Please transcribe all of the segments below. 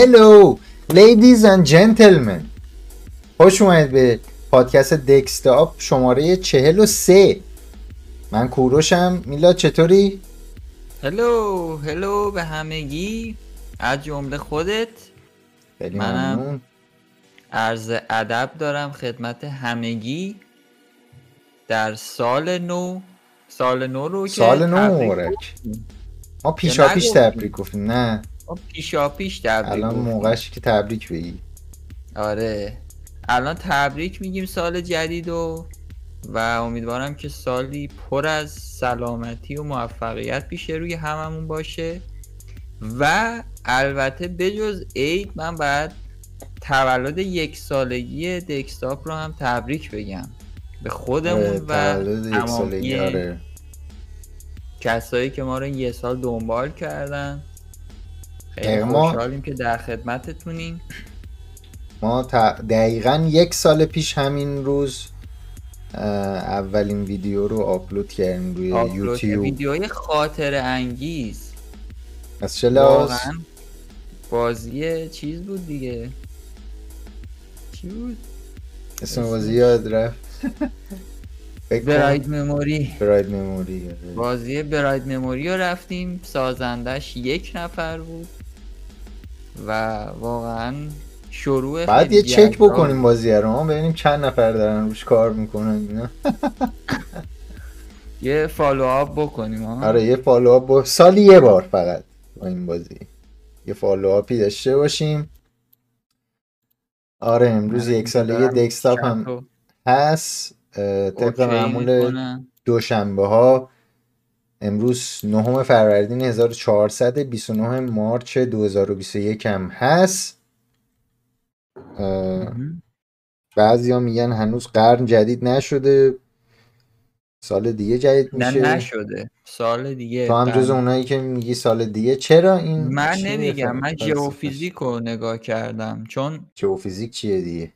Hello ladies and gentlemen. خوش اومدید به پادکست دکستاپ شماره چهل و سه. من کوروشم. میلاد چطوری؟ هلو هلو به همگی. از جمله خودت. خیلی منم. ممنون. عرض ادب دارم خدمت همگی. در سال نو سال نو رو که سال نو مبارک. ما پیشا پیش. تبریک گفتیم. نه. پیشا پیش تبریک الان. موقعش که تبریک بگی. آره. الان تبریک میگیم سال جدید و و امیدوارم که سالی پر از سلامتی و موفقیت پیش روی هممون باشه. و البته بجز عید من باید تولد یک سالگی دکستاپ رو هم تبریک بگم. به خودمون آره، و تمامی آره. کسایی که ما رو این یه سال دنبال کردن. خیلی خوشحالیم که در خدمتتونیم. ما دقیقا یک سال پیش همین روز اولین ویدیو رو آپلود کردیم روی یوتیوب. ویدیوهای خاطر انگیز. از بازی چیز بود دیگه. چی بود؟ اسم بازی یاد رفت. Bright Memory. Bright Memory. بازی Bright Memory رو رفتیم. سازندش یک نفر بود. و واقعا شروع بعد یه چک. بکنیم بازی رو. ما ببینیم چند نفر دارن روش کار می‌کنن اینا یه follow up بکنیم ها آره یه follow up با... سالی یه بار فقط با این بازی. یه follow up ی داشته باشیم. آره امروز من یک ساله دارم دکستاپ هم هست طبق معمول. دوشنبه ها امروز نهم فروردین 1400 29 مارچ 2021 هم هست. بعضی ها میگن هنوز قرن جدید نشده. سال دیگه جدید نه میشه. نشده. سال دیگه تو هم جز اونایی که میگی سال دیگه. چرا این من نمیگم من؟ ژئوفیزیک رو نگاه کردم. چون ژئوفیزیک چیه دیگه؟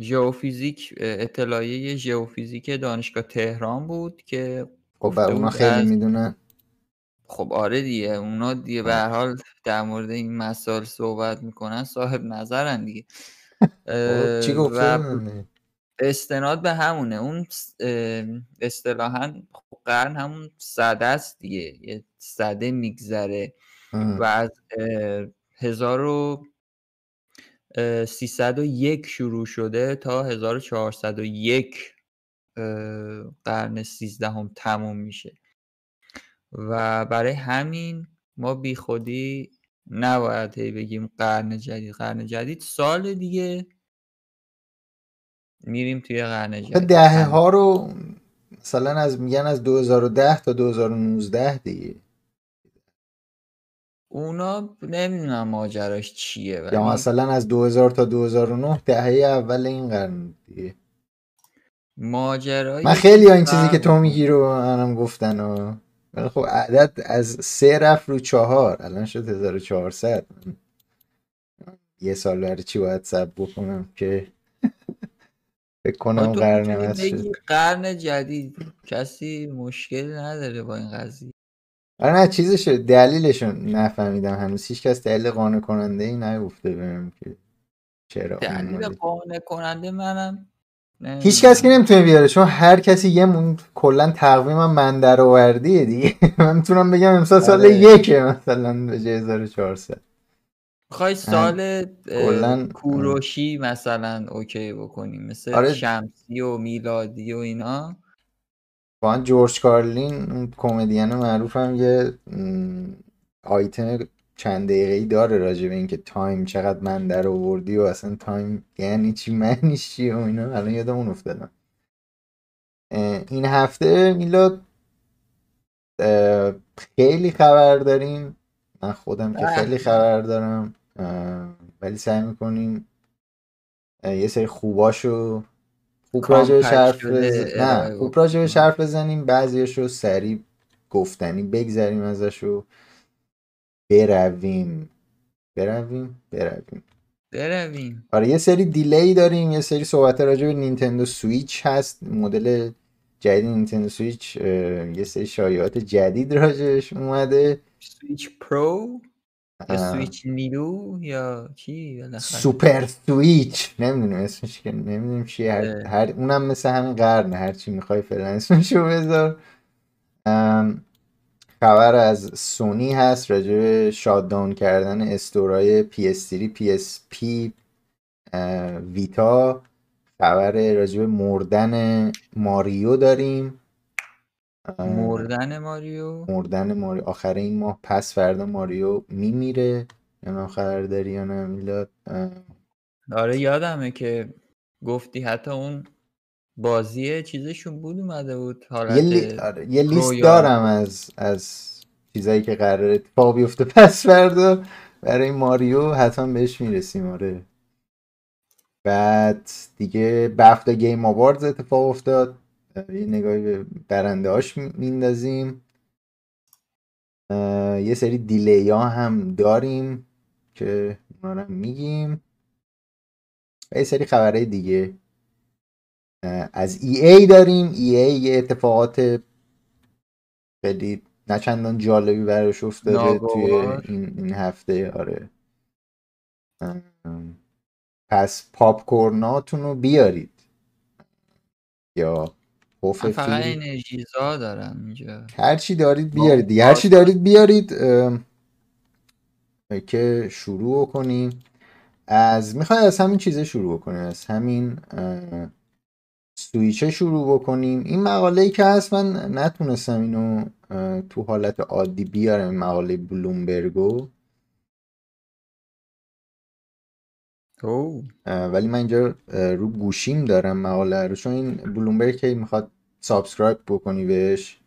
ژئوفیزیک اطلاعیه ژئوفیزیک دانشگاه تهران بود که خب اونا خیلی از می‌دونن خب آره دیگه. اونا دیگه به هر حال در مورد این مسائل صحبت می‌کنن صاحب نظرن دیگه. خب چی؟ استناد به همونه. اون اصطلاحا قرن همون صده است دیگه. یه صده میگذره. و از اه، هزار و اه، 301 شروع شده تا 1401 اه، قرن 13 هم تموم میشه. و برای همین ما بی خودی نباید هی بگیم قرن جدید. قرن جدید سال دیگه میریم توی قرن جدید. دهه. ها رو مثلا از میگن از 2010 تا 2019 دیگه. اونا نمی‌دونم ماجراش چیه ولی یا مثلا از 2000 تا 2009 دهه اول این قرن دیگه. ماجرای من خیلی ها این چیزی که تو. میگی رو منم گفتن و ولی خب عدد از سه رفت رو چهار. الان شد 1400 یه سال برای چی باید سب بکنم که فکر کنم قرن عوض قرن جدید کسی مشکلی نداره با این قضیه؟ آره نه چیزش دلیلشون نفهمیدم. هنوز هیچ کس دلیل قانع کننده ای نگفته بهم که چرا دلیل قانع کننده منم. هیچ کس که. نمی‌تونه بیاره چون هر کسی یه مون کلا تقویمم من در آوردیه دیگه من می‌تونم بگم امسال سال آره. یکه مثلا به جای 1400 می‌خوای سال کوروشی مثلا اوکی بکنیم مثل آره. شمسی و میلادی و اینا با جورج کارلین اون کمدین معروف هم یه آیتم چند دقیقه ای داره راجع به اینکه time چقدر من در آوردی و اصلا time یعنی چی معنیش چی و اینا. الان یادمون افتادم اه، این هفته میلاد خیلی خبر داریم. من خودم که. خیلی خبر دارم. ولی سعی می‌کنیم یه سری خوباشو خوب راجبش حرف شده. بز... ارائه نه خوب. راجبش حرف بزنیم بعضیاشو سریع گفتنی بگذریم ازشو. برویم. برویم؟ برویم. برویم. آره یه سری delay ی داریم یه سری صحبت راجع به نینتندو سویچ هست مدل جدید نینتندو سویچ یه سری شایعات جدید راجعش اومده. سویچ پرو؟ یا سویچ New؟ یا چی سوپر سویچ. نمی‌دونم اسمش که نمی‌دونم چیه. هر. هر اونم مثل همین قرنه. هر چی می‌خوای فعلا اسمشو بذار. ام، خبر از سونی هست راجع به shut down کردن store ای PS3 PSP ویتا. خبر راجع به مردن ماریو داریم. مردن ماریو؟ مردن ماریو. آخر این ماه پس فردا ماریو میمیره. نمی‌دونم خبر داری یا نه میلاد؟ آره یادمه که گفتی حتی اون بازی چیزشون بود اومده بود یه, لی... آره، یه لیست. دارم از از چیزایی که قراره اتفاق بیفته پس فردا. برای ماریو حتما بهش می‌رسیم آره. بعد دیگه بفتا گیم آواردز اتفاق افتاد. یه نگاهی به برنده هاش میندازیم. یه سری دیلی ها هم داریم که اونا رو میگیم. و یه سری خبرهای دیگه. از ای ای داریم. ای ای یه اتفاقات خیلی نه چندان جالبی براش افتاده توی. این, این هفته. آره. پس پاپ کورناتون رو بیارید. یا من فقط انرژیزا دارم اینجا. هر چی دارید بیارید دیگه. هر چی. دارید بیارید که شروع کنیم. از می‌خوای از همین چیزه شروع کنیم از همین اه، سویچه شروع بکنیم. این مقاله ای که هست من نتونستم اینو تو حالت عادی بیارم مقاله بلومبرگو. او ولی من اینجا رو گوشیم دارم مقاله رو. چون این بلومبرگ که می‌خواد subscribe بکنی بهش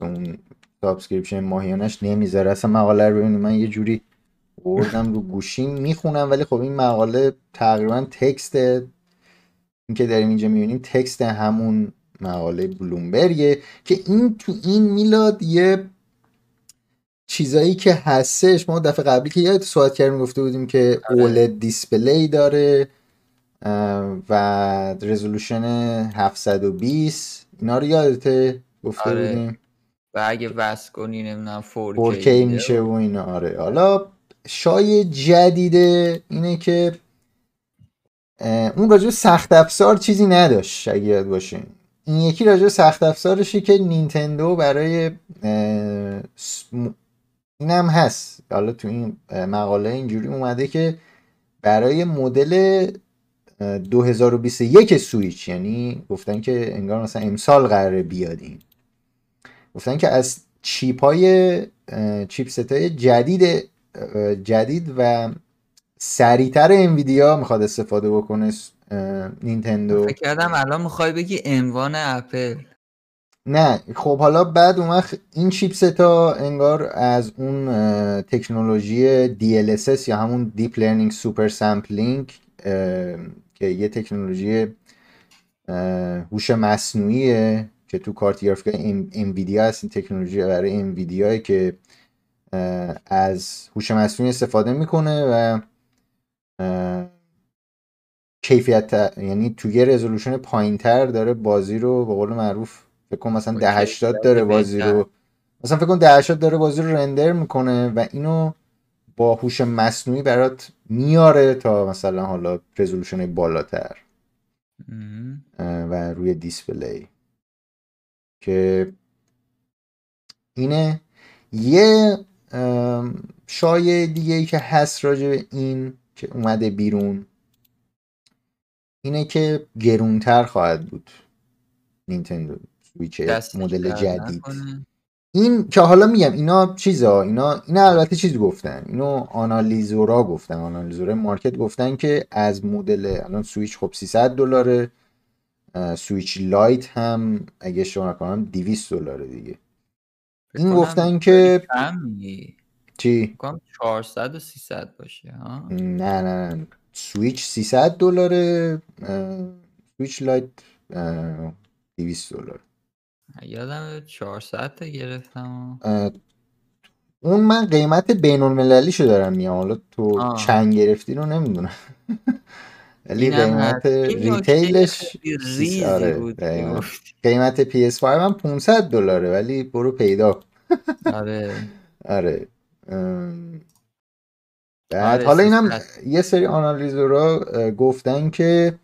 اون subscription ماهیانش نمی‌ذاره. اصلا مقاله رو ببینید من یه جوری بردم رو گوشیم. می‌خونم ولی خب این مقاله تقریبا text این که داریم اینجا می‌بینیم text همون مقاله بلومبرگه که این تو این میلاد یه چیزایی که هستش. ما دفعه قبلی که یادت صحبت کردیم گفته بودیم که آره. اولد دیسپلی داره و رزولوشن 720 اینا رو یادته؟ گفته آره. بودیم. و اگه وصل کنی نمی‌دونم 4K, 4K میده. میشه و اینا. آره. حالا شای جدیده اینه که اون راجع سخت افزار چیزی نداشت اگه یاد باشه این یکی راجع سخت افزارشه که نینتندو برای اینم هست. حالا تو این مقاله اینجوری اومده که برای مدل اه، 2021 سویچ یعنی گفتن که انگار مثلا امسال قراره بیادیم گفتن که از چیپ های چیپست های جدید جدید و سریعتر انویدیا می‌خواد استفاده بکنه اه، نینتندو. فکر کردم الان می‌خوای بگی عنوان اپل. نه خب حالا بعد اون وقت این چیپست ها انگار از اون تکنولوژی DLSS یا همون Deep Learning Super Sampling اه، که یه تکنولوژی هوش مصنوعیه که تو کارت گرافیک انویدیا هست این تکنولوژی برای انویدیا که از هوش مصنوعی استفاده می‌کنه و کیفیت یعنی تو یه رزولوشن پایین تر داره بازی رو به قول معروف. فکر کن مثلا ده هشتاد کیفیت داره بازی. رو. مثلا فکر کن ده هشتاد داره بازی رو رندر می‌کنه و اینو با هوش مصنوعی برات میاره تا مثلا حالا رزولوشن بالاتر. و روی دیسپلی. که اینه. یه ام، شایعه دیگه ای که هست راجع به این که اومده بیرون. اینه که گرونتر خواهد بود نینتندو سویچ مدل جدید. این که حالا میگم اینا چیزا اینا اینا البته چیز گفتن. اینو analyzer ا گفتن. analyzer ا market گفتن که از مدل الان سویچ خب 300 دلاره. سویچ لایت هم اگه اشتباه نکنم 200 دلاره دیگه. این گفتن که چی؟ فکر کنم 400 و 300 باشه ها؟ نه نه نه. سویچ 300 دلاره سویچ لایت اه، 200 دلار. یادم 400 تا گرفتم. اون من قیمت بین المللیشو دارم میام حالا تو آه. چند گرفتی رو نمی‌دونم. ولی قیمت retail ش آره بود. گفتی. قیمت PS5 هم 500 دلاره ولی برو پیدا. آره. آره. بعد آره، حالا اینم 300. یه سری آنالیزورها اه، گفتن که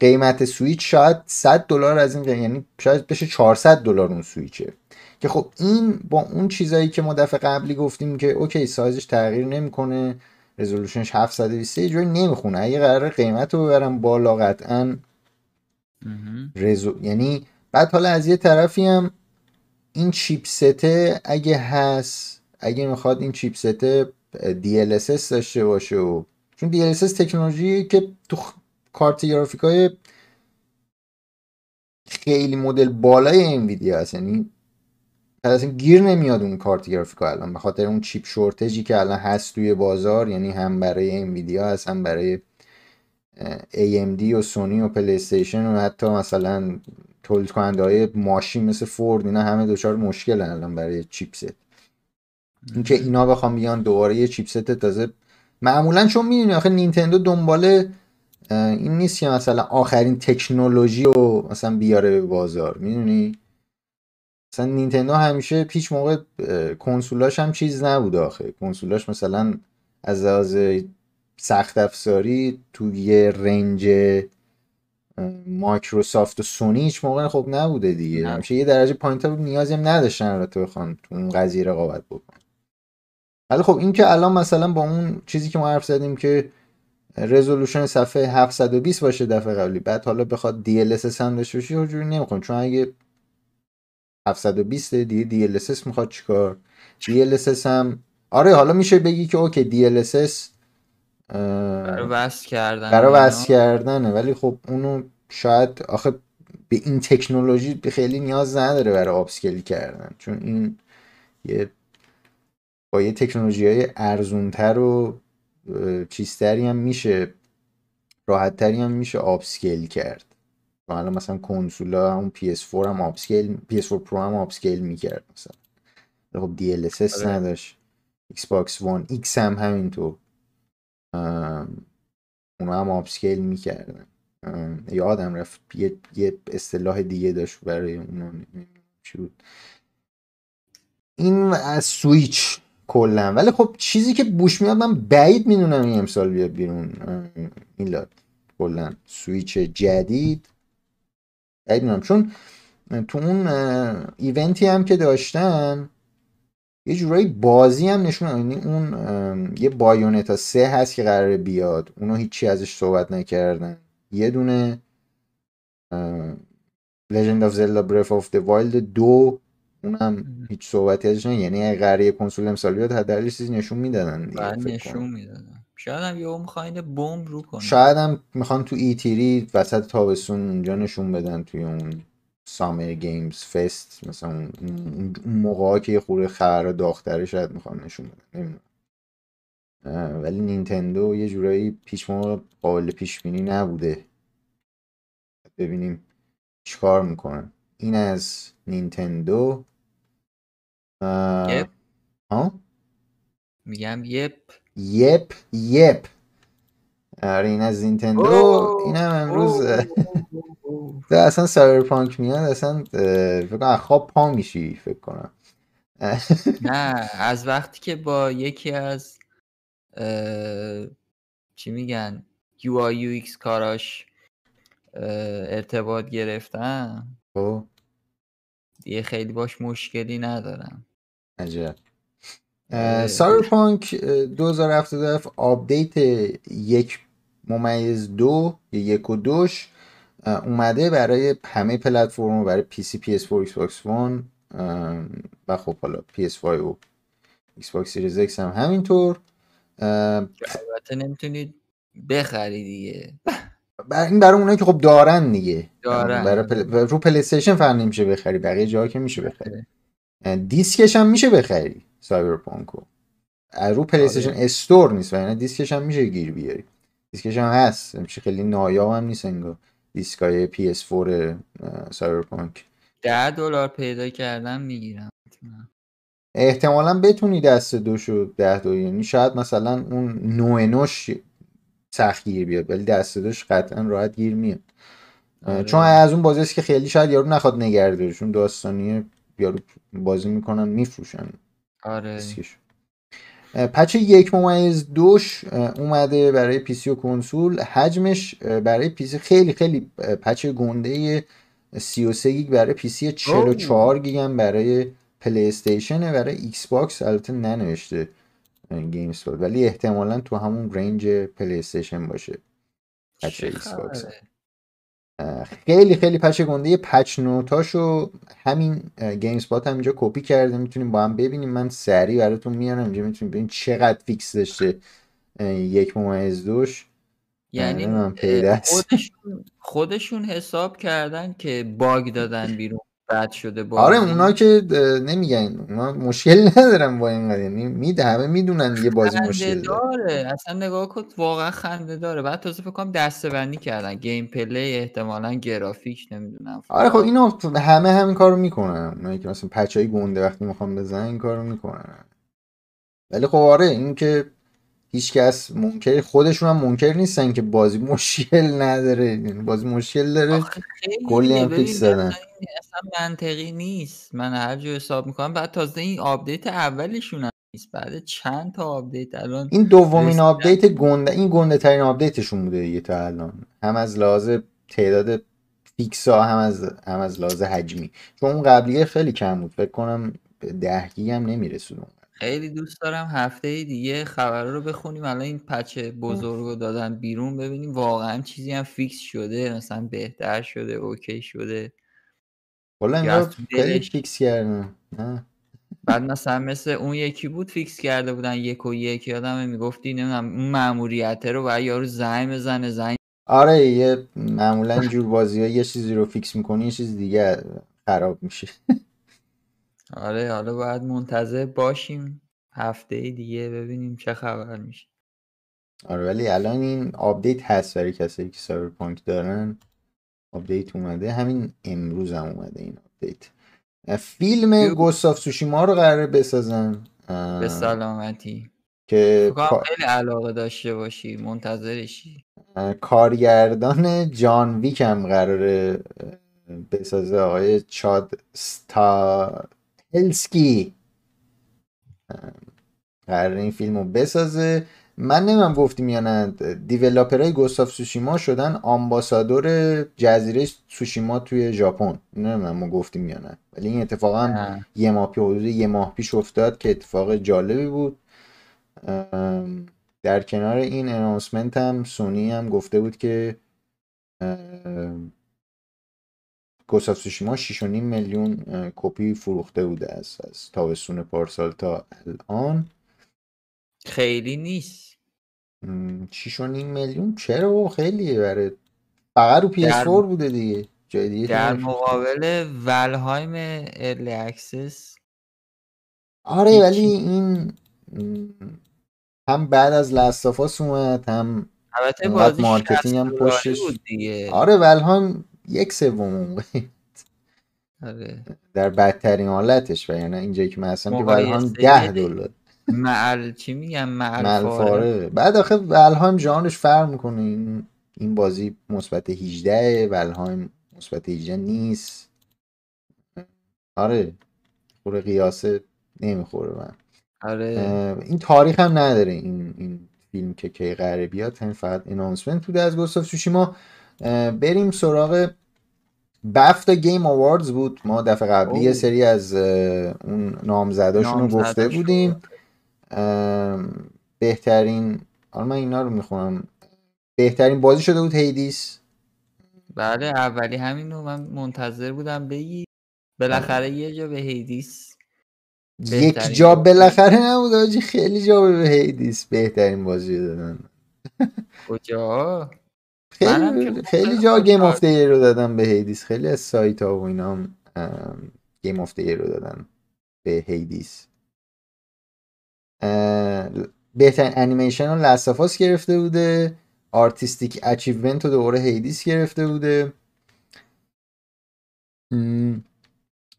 قیمت سویچ شاید 100 دلار از این قیمت یعنی شاید بشه 400 دلار اون سویچه که خب این با اون چیزایی که ما دفعه قبلی گفتیم که اوکی سایزش تغییر نمی‌کنه رزولوشنش 720 یه جوری نمی‌خونه اگه قرار قیمت رو ببرم بالا قطعا. رزو... یعنی بعد حالا از یه طرفی هم این چیپسته اگه هست اگه می‌خواد این چیپسته DLSS داشته باشه و چون DLSS تکنولوژی که تو کارت گرافیک های خیلی مدل بالای انویدیا هست. یعنی اصلا گیر نمیاد اون کارت گرافیک الان به خاطر اون چیپ شورتجی که الان هست توی بازار یعنی هم برای انویدیا هست هم برای AMD و سونی و پلی استیشن و حتی مثلا تولید کننده های ماشین مثل فورد اینا همه دچار مشکل الان برای chipset. اینکه اینا بخوام بیان دوباره یه chipset تازه. معمولا چون می‌دونی آخه نینتندو دنبال این نیست که مثلا آخرین تکنولوژی رو مثلا بیاره به بازار می‌دونی؟ مثلا نینتندو همیشه هیچ موقع کنسولاش هم چیز نبود آخه. کنسولاش مثلا از لحاظ سخت افزاری تو یه رنج مایکروسافت و سونی هیچ موقع خب نبوده دیگه. همیشه یه درجه پایین تا نیازی هم نداشتن البته بخوان تو اون قضیه رقابت بکنن. ولی خب این که الان مثلا با اون چیزی که ما حرف زدیم که رزولوشن صفحه 720 باشه دفعه قبلی بعد حالا بخواد DLSS هم داشته باشه یه جوری نمی‌خوام. چون اگه 720 دیگه DLSS می‌خواد چیکار؟ DLSS هم آره حالا میشه بگی که OK DLSS برای وصل کردن برای. وصل کردنه. ولی خب اونو شاید آخه به این تکنولوژی خیلی نیاز نداره برای upscale کردن. چون این یه با یه تکنولوژی های ارزونتر و چیزتری هم میشه راحتتری هم میشه upscale کرد. و الان مثلا کنسولا همون PS4 هم upscale PS4 پرو هم upscale می‌کرد مثلا. خب DLSS آره. نداشت Xbox One X هم همینطور. اونا هم upscale می‌کردن. یادم رفت یه, یه اصطلاح دیگه داشت برای اونا چی بود. این از سوییچ کلا. ولی خب چیزی که بوش میاد من بعید می‌دونم این امسال بیاد بیرون. میلاد کلا. سوییچ جدید. بعید می‌دونم. چون تو اون ایونتی هم که داشتن یه جورایی بازی هم نشون یعنی اون یه بایونتا سه هست که قراره بیاد. اونو هیچی ازش صحبت نکردن. یه دونه Legend of Zelda Breath of the Wild دو اونم هیچ صحبتی ازش نه یعنی یه کنسول امسال بیاد حداقل چیزی نشون می‌دادن نشون. می‌دادن. شاید هم یهو می‌خواین بمب رو کنن شاید هم می‌خوان تو ای تیری وسط تابستون اونجا نشون بدن توی اون Summer Game Fest مثلا اون- موقعا که یه خورده خبر داغتره شاید می‌خوان نشون بدن نمی‌دونم. ولی نینتندو یه جورایی پیش ما قابل پیش بینی نبوده. ببینیم چیکار می‌کنن. این از نینتندو. yep ها؟ میگم yep yep yep. آره این از نینتندو. این هم امروز تو اصلا سایبرپانک میاد اصلا فکر کنم خواب پا میشی فکر کنم. نه از وقتی که با یکی از اه، چی میگن UI UX کاراش اه، ارتباط گرفتم. خب. دیگه خیلی باش مشکلی ندارم. عجب. آره. سایبرپانک اه، 2077 آپدیت یک ممیز دو یا یک و دوش اومده برای همه پلتفرم برای PC PS 4 Xbox One و خب حالا PS 5 و Xbox Series X هم همینطور. البته نمی‌تونید بخری دیگه. بر این برای اونایی که خب دارن دیگه. دارن، برای. پل... رو پلی استیشن فقط نمیشه بخری بقیه جاها که میشه بخری. دیسکش هم میشه بخری سایبرپانکو رو. پلی استیشن. استور نیست و یعنی دیسکش هم میشه گیر بیاری. دیسکش هم هست میشه خیلی نایاب هم نیست انگار. دیسکای PS 4 سایبرپانک. ده دلار پیدا کردم می‌گیرم. احتمالا بتونی دست دوشو ده دو یعنی شاید مثلا اون نو نوش سخت گیر بیاد ولی دست دوش قطعا راحت گیر میاد. آره. چون از اون بازی است که خیلی شاید یارو نخواد نگه داره چون داستانیه یارو بازی می‌کنن میفروشن. آره. patch یک ممیز دوش اومده برای PC و کنسول. حجمش برای PC خیلی خیلی patch گنده 33 گیگ برای PC 44 گیگ هم برای پلی استیشن برای ایکس باکس البته ننوشته. game ولی احتمالا تو همون range پلی استیشن باشه patch ایکس باکس خیلی خیلی patch گنده. patch note اشو همین GameSpot هم اینجا کپی کرده. می‌تونیم با هم ببینیم. من سریع براتون میارم. اینجا می‌تونیم ببینیم چقدر fix داشته یک ممیز دوش. یعنی خودشون, خودشون حساب کردن که bug دادن بیرون. بد شده بازی آره اونا که نمیگن اونا مشکل ندارن با این یعنی میده همه می‌دونن یه بازی مشکل داره. اصلا نگاه کن واقعا خنده داره. بعد تازه فکر کنم دسته بندی کردن. gameplay احتمالا گرافیک نمی‌دونم آره خب اینو همه همین کارو می‌کنن. اونایی که مثلا patch ای گنده وقتی می‌خوام بزنن این کارو می‌کنن. ولی خب آره این که هیچکس منکر خودشون هم منکر نیستن که بازی مشکل نداره. یعنی بازی مشکل داره. کلی هم fix دادن اصلا منطقی نیست. من هر جور حساب می‌کنم. بعد تازه این update اولشون هم نیست. بعد چند تا update الان این دومین update گنده این گنده ترین update شون بوده دیگه تا الان. هم از لحاظ تعداد fix ها هم از هم از لحاظ حجمی. چون اون قبلیه خیلی کم بود. فکر کنم ده هم نمیرسونه. خیلی دوست دارم هفته دیگه خبر رو بخونیم. الان این patch بزرگ رو دادن بیرون ببینیم واقعا چیزی هم fix شده مثلا بهتر شده OK شده. والا خیلی fix کردن. بعد مثلا مثل اون یکی بود fix کرده بودن یک و یک. یادم می‌گفتی نمی‌دونم اون ماموریته رو باید یارو زنگ بزنه زنگ آره یه معمولا اینجور بازی ها یه چیزی رو fix می‌کنی یه چیز دیگه خراب میشه. آره حالا باید منتظر باشیم. هفته دیگه ببینیم چه خبر میشه. آره ولی الان این update هست برای کسایی که سایبرپانک دارن. update اومده. همین امروز هم اومده این update. فیلم Ghost of Tsushima رو قراره بسازن. به سلامتی. که خیلی علاقه داشته باشی. منتظرشی. کارگردان جان ویک هم قراره بسازه. آقای چاد ستا هلسکی. قرار این فیلم رو بسازه. من نمیم گفتیم یا نه های گوستاف سوشیما شدن آمباسادور جزیره سوشیما توی ژاپن. نمی‌دونم ما گفتیم یا نه ولی این اتفاقا یه ماه پیش حدود یه ماه پیش افتاد که اتفاق جالبی بود. در کنار این announcement هم سونی هم گفته بود که Ghost of Tsushima 6.5 میلیون کپی فروخته بوده از از تابستون پارسال تا الان. خیلی نیست. 6.5 میلیون چرا خیلیه برای فقط رو PS4 در... بوده دیگه. جای دیگه در مقابل ولهایم early access. آره ولی این هم بعد از لاستافاس اومد هم البته بازی مارکتینگ هم پشتش آره ولهایم یک سوم آره. در بدترین حالتش و یعنی اینجایی که هستم که ولهایم ده دلار. معل چی میگم؟ معل فاره. بعد آخه ولهایم جانش فرق می‌کنه. این این بازی مثبت 18 ولهایم مثبت 18 نیست. آره. خوره قیاسه نمی‌خوره من آره. این تاریخ هم نداره این این فیلم که کی قراره بیاد. همین فقط اناونسمنت بوده از گوستاف سوشیما بریم سراغ بفت گیم آواردز بود. ما دفعه قبلی یه سری از اون نامزداشون رو گفته بودیم. بهترین حالا من اینا رو می‌خونم. بهترین بازی شده بود هیدیس بله اولی همین رو من منتظر بودم بگی. بالاخره یه جا به هیدیس یک جا بالاخره نبود آجی خیلی جا به Hades بهترین بازی دادن. کجا؟ خیلی خیلی جا game of رو دادن به Hades خیلی از سایت ها و اینا game of رو دادن به Hades بهترین انیمیشن رو Last of Us گرفته بوده. artistic achievement رو دوباره Hades گرفته بوده.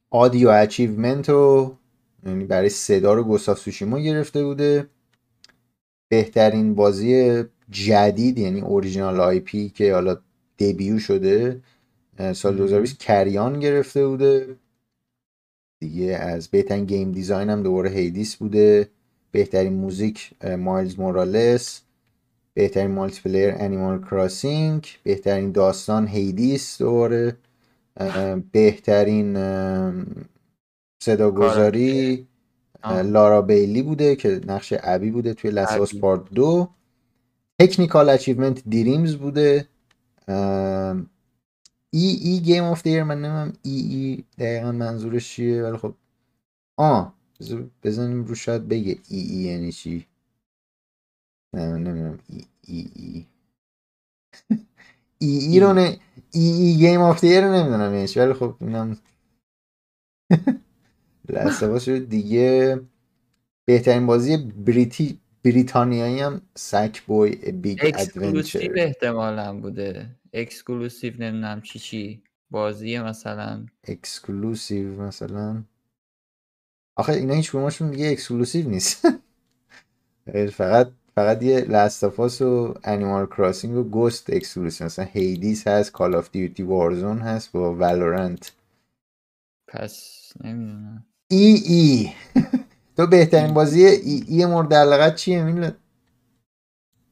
audio achievement رو یعنی برای صدا رو Ghost of Tsushima گرفته بوده. بهترین بازی جدید یعنی original IP که حالا debut شده سال 2020 کاریان گرفته بوده. دیگه از بهترین game design هم دوباره Hades بوده. بهترین موزیک Miles Morales بهترین multiplayer Animal Crossing بهترین داستان Hades دوباره. بهترین صداگذاری لارا بیلی بوده که نقش ابی بوده توی Last of Us Part دو. technical achievement Dreams بوده. EE Game of the Year من نمی‌دونم EE دقیقا منظورش چیه ولی خب. آه بزنیم رو شاید بگه EE یعنی چی؟ نه من نمی‌دونم ای EE. EE رو نه EE Game of the Year رو نمی‌دونم یعنی ولی خب اینم شد دیگه بهترین بازی بریتی بریتانیایی هم Sackboy Big exclusive احتمالا بوده. exclusive نمی‌دونم چی چی. بازی مثلا. exclusive مثلا. آخه اینا هیچ کدومشون دیگه exclusive نیست. فقط فقط یه Last of Us و Animal Crossing و Ghost exclusive. مثلا Hades هست Call of Duty Warzone هست با Valorant پس نمی‌دونم. EE تو بهترین بازی EE مورد علاقت چیه میلاد؟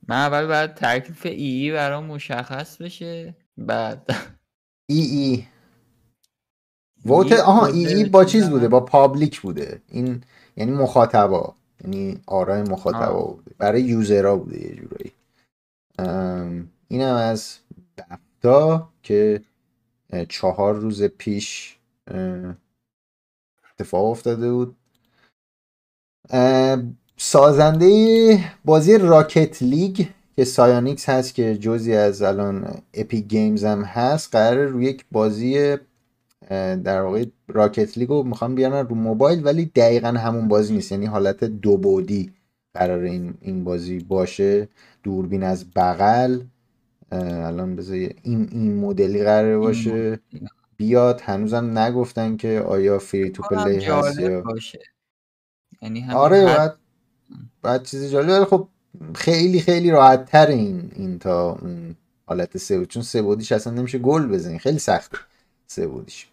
من اول باید تکلیف EE برام مشخص بشه بعد EE. vote آها EE با چیز بوده با public بوده. این یعنی مخاطبا یعنی آرای مخاطبا بوده. برای user ها بوده یه جورایی. اینم از BAFTA که چهار روز پیش اتفاق افتاده بود. سازنده بازی Rocket League که Psyonix هست که جزئی از الان Epic Games هم هست قرار روی یک بازی در واقع Rocket League رو می‌خوام بیارن رو موبایل ولی دقیقا همون بازی نیست. یعنی حالت دو بعدی قرار این, این بازی باشه. دوربین از بغل الان بذار این این مدلی قرار باشه. بیاد. هنوزم نگفتن که آیا free to play هست یا باشه. یعنی آره بعد بعد چیز جالب خب خیلی خیلی راحت تر این این تا اون حالت سه چون سه بعدیش اصلا نمیشه گل بزنی. خیلی سخته سه بعدیش.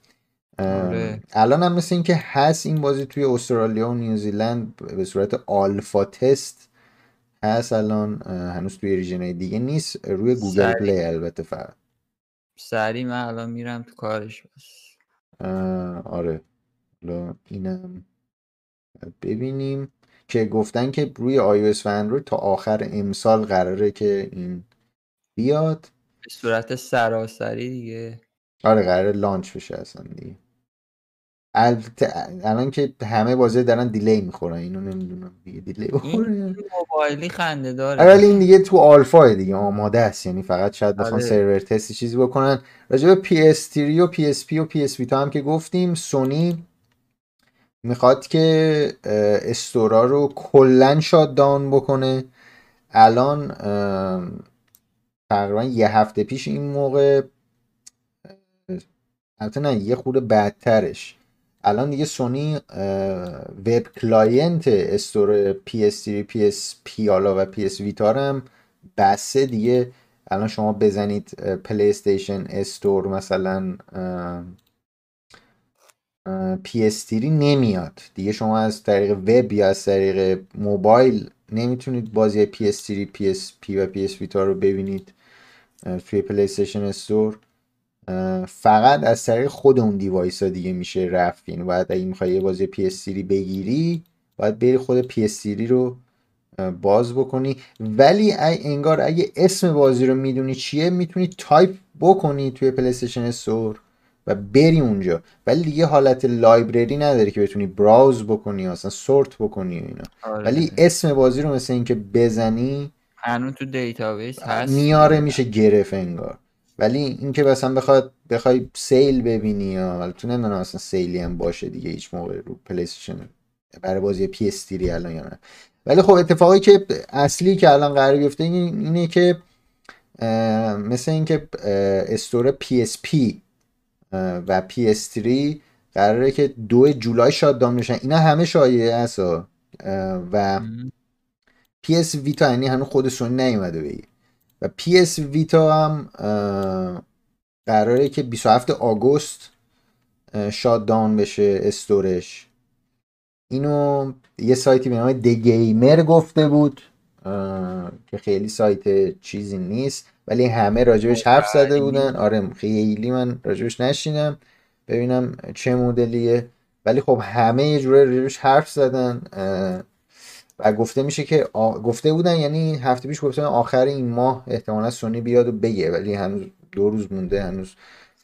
آره. الان هم مثل اینکه هست این بازی توی استرالیا و نیوزیلند به صورت alpha test هست الان هنوز توی region دیگه نیست. روی Google Play البته فقط. سری من الان میرم تو کارش. بس آره. حالا اینم ببینیم که گفتن که روی iOS و اندروید تا آخر امسال قراره که این بیاد. به صورت سراسری دیگه. آره قراره لانچ بشه اصلا دیگه. الان که همه بازی دارن دیلی می‌خورن اینو نمی‌دونم دیگه. دیلی بخوره. موبایلی خنده داره. آره این دیگه تو آلفا دیگه آماده است. یعنی فقط شاید بخوان آره. سرور تستی چیزی بکنن. راجع به PS3 و PS و PS Vita هم که گفتیم سونی می‌خواد که store ا رو کلا shut down بکنه. الان تقریبا یه هفته پیش این موقع البته نه یه خورده بدترش. الان دیگه سونی web client store PS3 PSP حالا و PS Vita هم بسته دیگه. الان شما بزنید PlayStation Store مثلا PS3 نمیاد. دیگه شما از طریق وب یا از طریق موبایل نمی‌تونید بازی PS3 PSP و PS Vita رو ببینید توی PlayStation Store فقط از طریق خود اون device ها دیگه میشه رفت یعنی اگه می‌خوای یه بازی PS3 بگیری باید بری خود PS3 رو باز بکنی. ولی انگار اگه اسم بازی رو می‌دونی چیه می‌تونی تایپ بکنی توی PlayStation Store. و بری اونجا. ولی دیگه حالت library نداری که بتونی browse بکنی اصلا sort بکنی و اینا. آره. ولی اسم بازی رو مثل اینکه بزنی هنوز تو database هست. میاره میشه گرفت انگار. ولی اینکه مثلا بخواد بخوای sale ببینی یا تو نمی‌دونم اصلا sale ی هم باشه دیگه هیچ موقع رو PlayStation برای بازی PS الان یا نه. ولی خب اتفاقی که اصلی که الان قرار گرفته اینه که مثل اینکه store PSP و PS 3 قراره که دو جولای shut down بشن اینا همه شایعه هست. و PS Vita یعنی هنوز خود سونی نیومده بگه و PS Vita هم قراره که 27 آگوست شاد داون بشه استورش. اینو یه سایتی به نام دگیمر گفته بود که خیلی سایت چیزی نیست. ولی همه راجبش حرف زده بودن. آره خیلی من راجبش نشینم. ببینم چه مدلیه. ولی خب همه یه جوره راجبش حرف زدن و گفته میشه که گفته بودن یعنی هفته پیش گفتن آخر این ماه احتمالا سونی بیاد و بگه. ولی هنوز دو روز مونده هنوز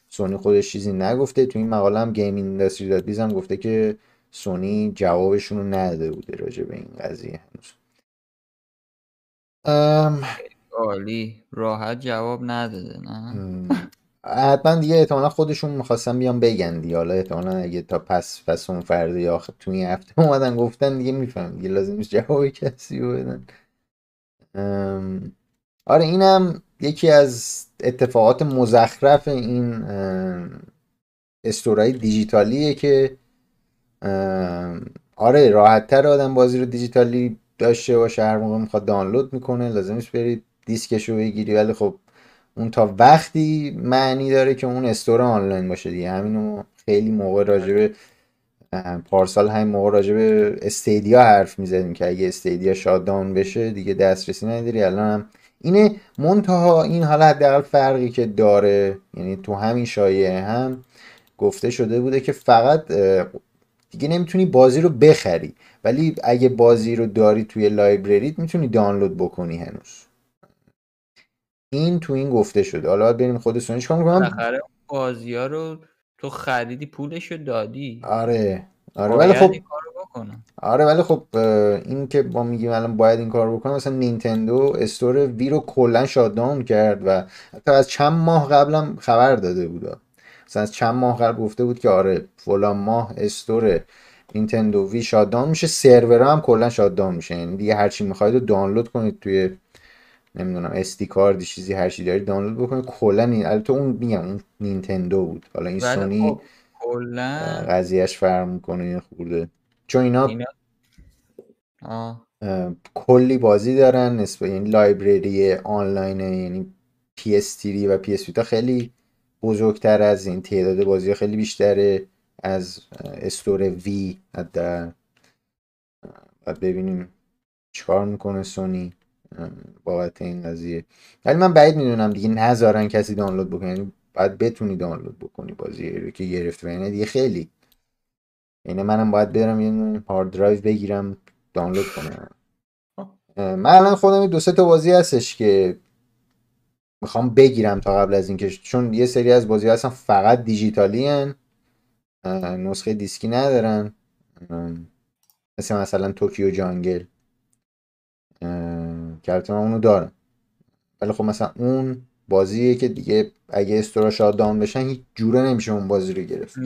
سونی خودش چیزی نگفته. تو این مقاله هم گیم اینداستری داد بیزم گفته که سونی جوابشون رو نداده بوده راجع به این قضیه هنوز. عالی. راحت جواب نداده نه؟ حتما دیگه احتمالا خودشون می‌خواستن بیان بگن دیگه. حالا احتمالا اگه تا پس پس اون فرده یا تو این هفته اومدن گفتن دیگه میفهم دیگه. لازم جواب کسی رو بدن. آره اینم یکی از اتفاقات مزخرف این استورای دیجیتالیه که آره راحت تر آدم بازی رو دیجیتالی داشته باشه. هر موقع می‌خواد دانلود می‌کنه لازم نیست برید دیسکش رو بگیری ولی خب اون تا وقتی معنی داره که اون استور آنلاین باشه دیگه. همینو خیلی موقع راجبه پارسال همین موقع راجبه استیدیا حرف می‌زدیم که اگه استیدیا شادداون بشه دیگه دسترسی نداری. الان هم اینه منتها این حالا حداقل فرقی که داره یعنی تو همین شایعه هم گفته شده بوده که فقط دیگه نمی‌تونی بازی رو بخری. ولی اگه بازی رو داری توی لایبرریت می‌تونی دانلود بکنی هنوز. این تو این گفته شده. حالا باید بریم خود سونیش کار می‌کنم بازی ها رو تو خریدی پولش رو دادی. آره. آره ولی خب آره ولی خب این که ما میگیم الان باید این کار بکنم مثلا نینتندو استور وی رو کلا شادداون کرد و حتی از چند ماه قبلم خبر داده بود. مثلا از چند ماه قبل گفته بود که آره فلان ماه استور نینتندو وی شادداون میشه سرور هم کلا شادداون میشه. یعنی دیگه هر چی می‌خواید دانلود کنید توی نمی‌دونم استی کاردی چیزی هر چی دارید دانلود بکنید کلا این البته اون میگم اون نینتندو بود. حالا این سونی خب کلا قضیهش فرق می‌کنه این خورده. چون اینا, کلی بازی دارن. نسبت یعنی لایبرری آنلاین یعنی PS3 و PS Vita خیلی بزرگتر از این تعداد بازی خیلی بیشتره از استور وی باید ببینیم چیکار می‌کنه سونی. بابت این قضیه. ولی من بعید می‌دونم دیگه نذارن کسی دانلود بکنه. یعنی باید بتونی دانلود بکنی بازی رو که گرفت و دیگه خیلی. یعنی منم باید برم یه hard drive بگیرم دانلود کنم. من الان خودم دو سه تا بازی هستش که می‌خوام بگیرم تا قبل از اینکه چون یه سری از بازی هستن فقط دیجیتالی ان. نسخه دیسکی ندارن. مثل مثلا توکیو جانگل من اونو دارم ولی خب مثلا اون بازیه که دیگه اگه store ا shutdown بشن هیچ جوره نمیشه اون بازی رو گرفت.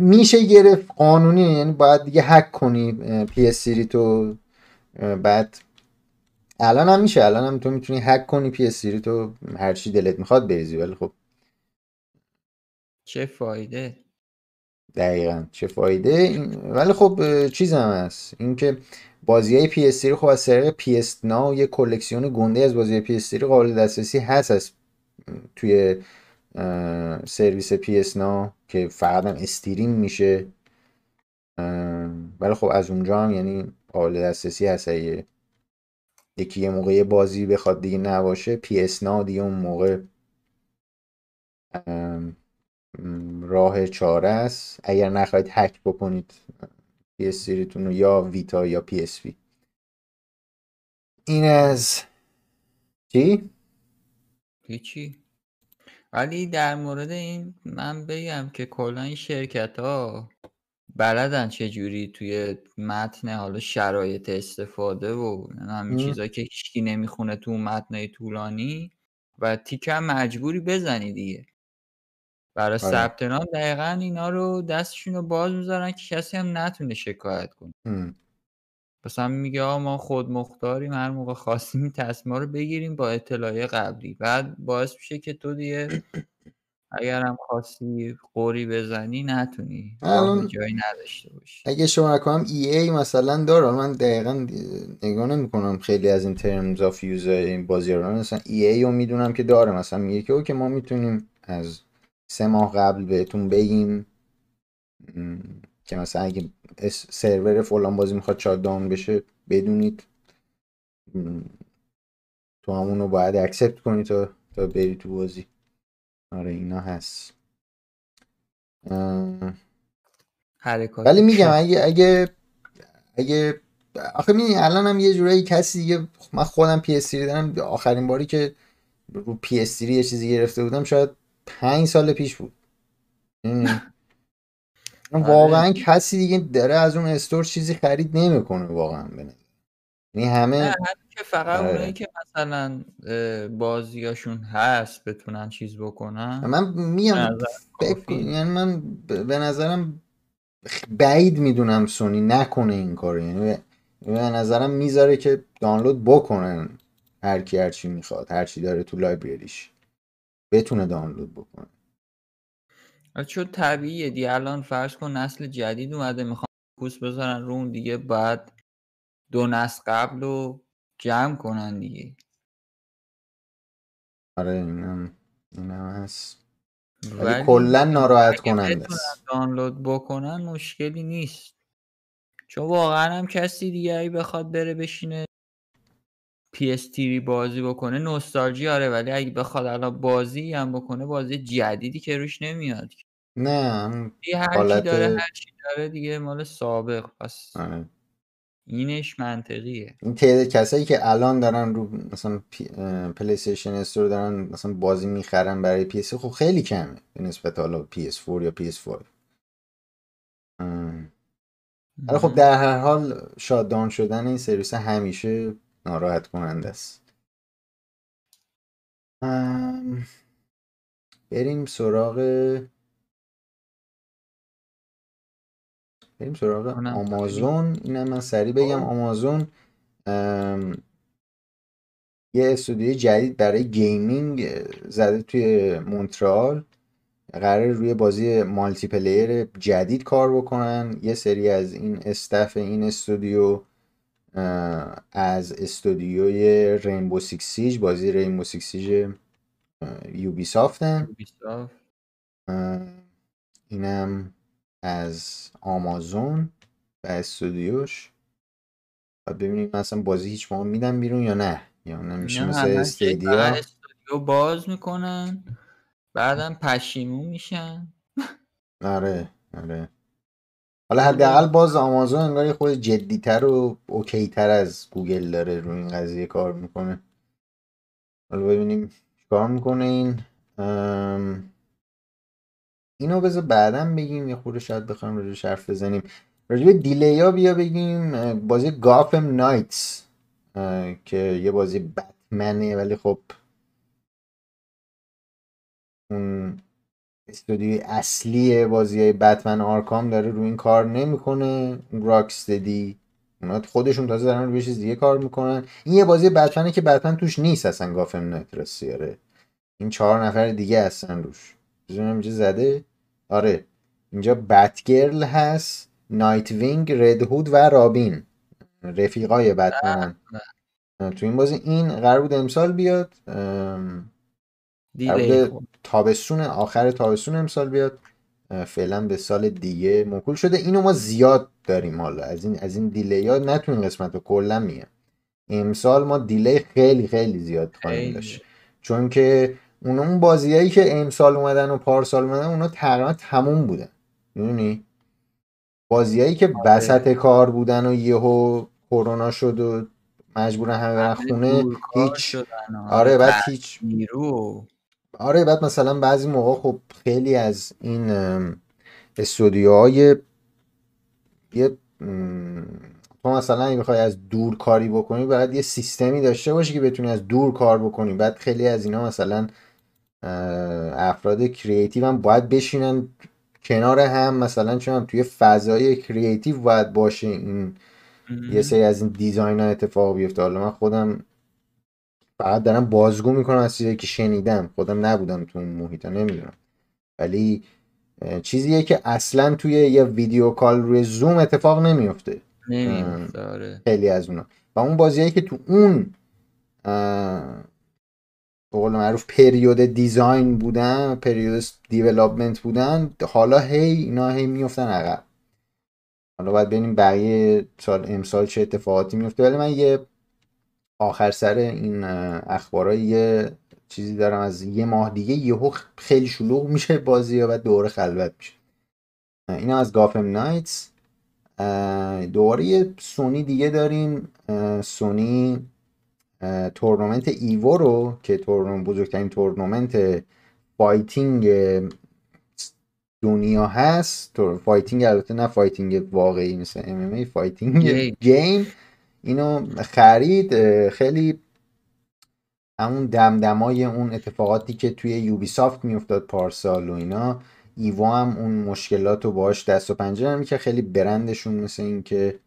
میشه گرفت قانونی یعنی باید دیگه هک کنی PS2. بعد الان هم میشه. الان هم تو می‌تونی هک کنی PS2. هر چی دلت می‌خواد بریزی. ولی خب چه فایده؟ دقیقا. چه فایده؟ ولی خب چیز هم هست. اینکه بازی های PS3 خب از طریق PS Now یه کلکسیون گنده از بازی PS3 قابل دسترسی هست از توی سرویس PS Now که فقط هم استریم میشه. ولی خب از اونجا هم یعنی قابل دسترسی هست. اگه یکی یه موقع بازی بخواد دیگه نباشه PS Now دیگه اون موقع راه چاره است. اگر نخواهید هک بکنید PS رو یا ویتا یا PSV این از چی؟ هیچی. ولی در مورد این من بگم که کلا این شرکت ها بلدن چجوری توی متن حالا شرایط استفاده و همین چیزا که هیچکی نمی‌خونه تو متن طولانی و تیکه مجبوری بزنی دیگه. برای آره. ثبت نام دقیقا اینا رو دستشون رو باز می‌ذارن که کسی هم نتونه شکایت کنه. مثلا میگه آقا ما خود مختاریم هر موقع خواستیم تصمیم رو بگیریم با اطلاعیه قبلی. بعد باعث میشه که تو دیگه اگر هم خواستی غری بزنی نتونی. الان جایی نداشته باشی. اگه شما کنم EA مثلا داره. من دقیقا نگاه نمی کنم خیلی از این terms of use این بازی رو. مثلا EA رو می‌دونم که داره. مثلا میگه که okay ما می‌تونیم از سه ماه قبل بهتون بگیم. که مثلا اگه سرور فلان بازی می‌خواد shutdown بشه بدونید. تو همون رو باید accept کنی تا تا بری تو بازی. آره اینا هست. ولی میگم اگه اگه اگه آخه می‌دونی الان هم یه جورایی کسی دیگه من خودم PS دارم. آخرین باری که رو PS یه چیزی گرفته بودم شاید پنج سال پیش بود. آره. واقعا کسی دیگه داره از اون استور چیزی خرید نمی‌کنه واقعا بنه یعنی همه که فقط آره. اونایی که مثلا بازیاشون هست بتونن چیز بکنن. من میام یعنی من به نظرم بعید می‌دونم سونی نکنه این کارو. یعنی به نظرم می‌ذاره که دانلود بکنن هر کی هر چی می‌خواد هر چی داره تو لایبرریش بتونه دانلود بکنه. چون طبیعیه دی الان فرض کن نسل جدید اومده می‌خوان پوست بذارن رو اون دیگه بعد دو نسل قبل رو جمع کنن دیگه. آره اینم اینم هست. ولی کلا ناراحت کننده است. دانلود بکنن مشکلی نیست. چون واقعا هم کسی دیگه ای بخواد بره بشینه. PS3 بازی بکنه نوستالژی آره ولی اگه بخواد الان بازی هم بکنه بازی جدیدی که روش نمیاد. نه هر حالت... داره هر چی داره دیگه مال سابق پس آره. اینش منطقیه. این تعداد کسایی که الان دارن رو مثلا پی... PlayStation Store دارن مثلا بازی می‌خرن برای پی خب خیلی کمه. به نسبت حالا PS4 یا PS5 ولی خب در هر حال shutdown شدن این سرویس همیشه ناراحت کننده است. بریم سراغ بریم سراغ آمازون. اینم من سریع بگم. آمازون یه استودیوی جدید برای gaming زده توی مونترال. قرار روی بازی multiplayer جدید کار بکنن. یه سری از این staff این استودیو از استودیوی Rainbow Six Siege بازی Rainbow Six Siege Ubisoft ان اینم از آمازون و استودیوش. و ببینیم مثلا بازی هیچ موقع میدن بیرون یا نه؟ یا نمیشه مثل استودیو استودیو باز می‌کنن. بعدم پشیمون میشن. آره آره. حالا حداقل باز آمازون انگار خود جدیتر و okay تر از گوگل داره روی این قضیه کار می‌کنه. حالا ببینیم کار می‌کنه این. اینو بذار بعدا بگیم یه خورده شاید بخوایم راجعش حرف بزنیم. راجع به delay ها بیا بگیم بازی Gotham Knights که یه بازی بتمنه ولی خب اون استودیوی اصلی بازی های Batman Arkham داره رو این کار نمی‌کنه. Rocksteady اونا خودشون تازه دارن روی چیز دیگه کار می‌کنن. این یه بازی بتمنه که بتمن توش نیست اصلا Gotham Knight این چهار نفر دیگه هستن روش. اینجا زده. آره. اینجا Batgirl هست Nightwing Red Hood و Robin. رفیقای بتمن. تو این بازی این قرار بود امسال بیاد. تابستون آخر تابستون امسال بیاد. فعلا به سال دیگه موکول شده. اینو ما زیاد داریم حالا. از این از این دیلی ها نتونیم قسمت رو کلا میگم. امسال ما دیلی خیلی خیلی زیاد خواهیم داشت. چون که اون اون بازیایی که امسال اومدن و پارسال اومدن اونا تقریبا تموم بودن. می‌دونی؟ بازیایی که آره. وسط کار بودن و یهو کرونا شد و مجبورن همه برن خونه هیچ آره بعد هیچ آره بعد مثلا بعضی موقع خب خیلی از این استودیوهای یه تو مثلا اگه بخوای از دور کاری بکنی باید یه سیستمی داشته باشی که بتونی از دور کار بکنی. بعد خیلی از اینا مثلا افراد creative هم باید بشینن کنار هم. مثلا چون توی فضای creative باید باشه این یه سری از این design ها اتفاق بیفته. حالا من خودم فقط دارم بازگو می‌کنم از چیزی که شنیدم. خودم نبودم تو اون محیط نمی‌دونم. ولی چیزیه که اصلا توی یه video call روی زوم اتفاق نمیفته آره. خیلی از اونا. و اون بازیایی که تو اون به قول معروف پریود دیزاین بودن پریود دیولابمنت بودن حالا هی اینا هی میفتن عقب. حالا باید ببینیم بقیه سال امسال چه اتفاقاتی میفته ولی من یه آخر سر این اخبارای یه چیزی دارم از یه ماه دیگه یهو خیلی شلوغ میشه بازی و بعد دوباره خلوت میشه. اینم از گافم نایتس. دوباره یه سونی دیگه داریم. سونی tournament Evo رو که تورنمنت بزرگترین تورنمنت fighting دنیا هست. fighting البته نه fighting واقعی مثل MMA fighting game اینو خرید خیلی همون دمدمای اون اتفاقاتی که توی Ubisoft میافتاد پارسال و اینا ایوا هم اون مشکلات رو باش دست و پنجه که خیلی برندشون مثل این که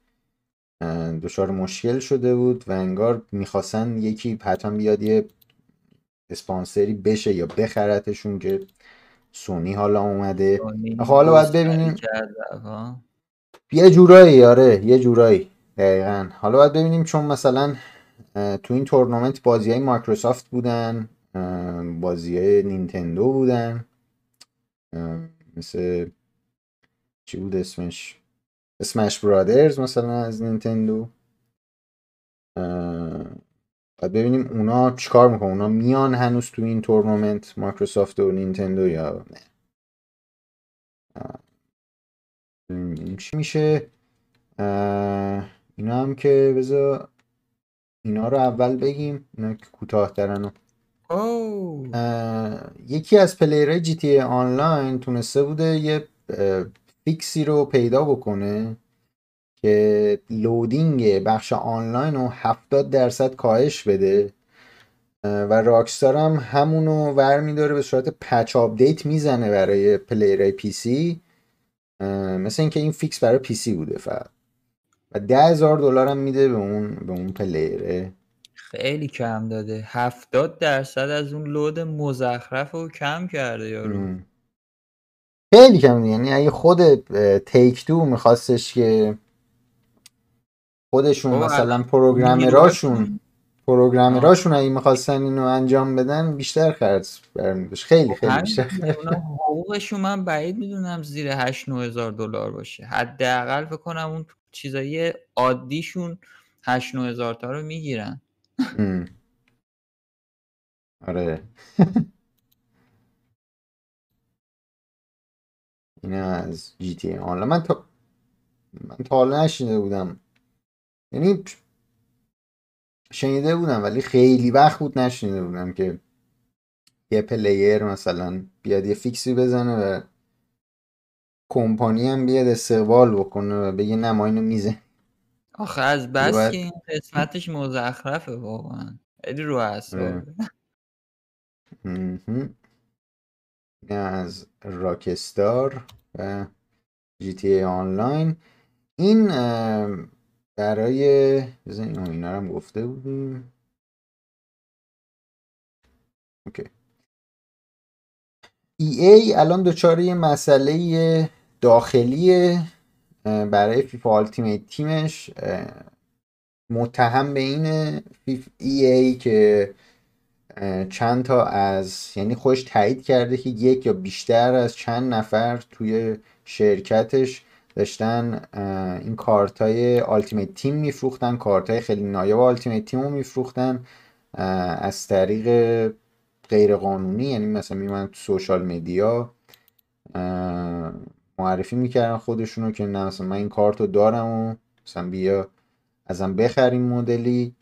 دچار مشکل شده بود و انگار می‌خواستن یکی حتما بیاد یه اسپانسری بشه یا بخرتشون که سونی حالا اومده. حالا باید ببینیم. یه جورایی آره یه جورایی. دقیقا. حالا باید ببینیم چون مثلا تو این تورنمنت بازی های مایکروسافت بودن بازی های نینتندو بودن. مثل چی بود اسمش؟ اسمش برادرز مثلا از نینتندو. باید ببینیم اونا چیکار می‌کنن. اونا میان هنوز تو این تورنمنت مایکروسافت و نینتندو یا نه. چی میشه؟ اینا هم که بذار اینا رو اول بگیم اینا که کوتاه ترن یکی از player های GTA Online تونسته بوده یه fix ی رو پیدا بکنه که loading بخش آنلاین رو 70 درصد کاهش بده. و Rockstar هم همونو ور میداره به صورت patch update می‌زنه برای player های PC. مثل اینکه این fix برای PC بوده فقط. ده هزار دلار هم میده به اون به اون player ه خیلی کم داده. هفتاد درصد از اون لود مزخرف رو کم کرده یارو. خیلی کم یعنی اگه خود تیک دو میخواستش که خودشون مثلا پروگرامراشون پروگرامراشون اگه می‌خواستن اینو انجام بدن بیشتر خرج برمیداشت خیلی خیلی بیشتر حقوقشون من بعید می‌دونم زیر 8 هزار دلار باشه. حداقل فکر کنم اون چیزایی عادیشون 8 هزار تا رو می‌گیرن. آره. این از جی تی آنلاین من تا من تا حالا نشینده بودم. یعنی شنیده بودم ولی خیلی وقت بود نشنیده بودم که یه پلیر مثلا بیاد یه فیکسی بزنه و کمپانی هم بیاد استقبال بکنه و بگه نه ما اینو میزه. آخه از بس باید... که این قسمتش مزخرفه واقعا. خیلی رو اصابه از راکستار و جی تی آنلاین. این برای بزنین اینا هم گفته بودیم. اوکی. EA الان دچار یه مسئله داخلی برای فیفا Ultimate Team ش متهم به این EA که چند تا از یعنی خودش تایید کرده که یک یا بیشتر از چند نفر توی شرکتش داشتن این کارت های Ultimate Team میفروختن کارت های خیلی نایاب Ultimate Team رو میفروختن از طریق غیر قانونی یعنی مثلا میمونن تو سوشال میدیا معرفی می‌کردن خودشونو که نه مثلا من این کارت رو دارم و مثلا بیا ازم بخریم مدلی.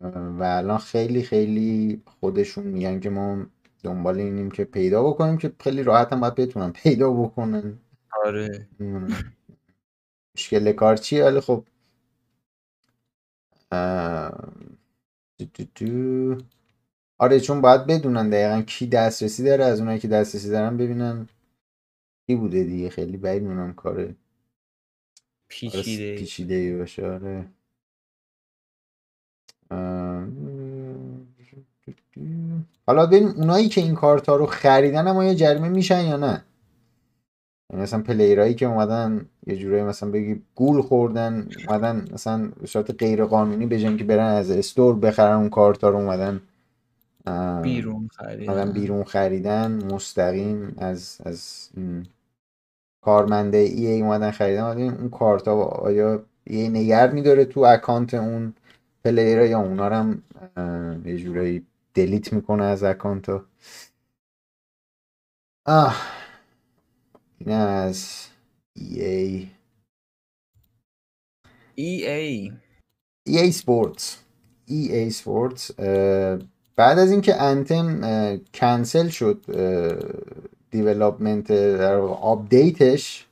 و الان خیلی خیلی خودشون میگن که ما دنبال اینیم که پیدا بکنیم که خیلی راحت هم باید بتونن پیدا بکنن. آره. مشکل کار چیه؟ ولی خب آره چون باید بدونن دقیقا کی دسترسی داره از اونایی که دسترسی دارن ببینن کی بوده دیگه. خیلی بعید میونم کار پیچیده. پیچیده باشه. آره. حالا ببین اونایی که این کارتا رو خریدن اما یه جریمه میشن یا نه؟ یعنی مثلا player ایی که اومدن یه جورایی مثلا بگی گول خوردن اومدن مثلا به صورت غیر قانونی به که برن از store بخرن اون کارتا رو اومدن بیرون خریدن. بیرون خریدن مستقیم از از کارمندای EA اومدن خریدن. اون کارت ها آیا یه نگر میداره تو اکانت اون player یا اونا رو هم یه جورایی delete می‌کنه از اکانت آه. این از EA، EA EA Sports. EA Sports بعد از اینکه Anthem کنسل شد دیولopمنت در آپدیتش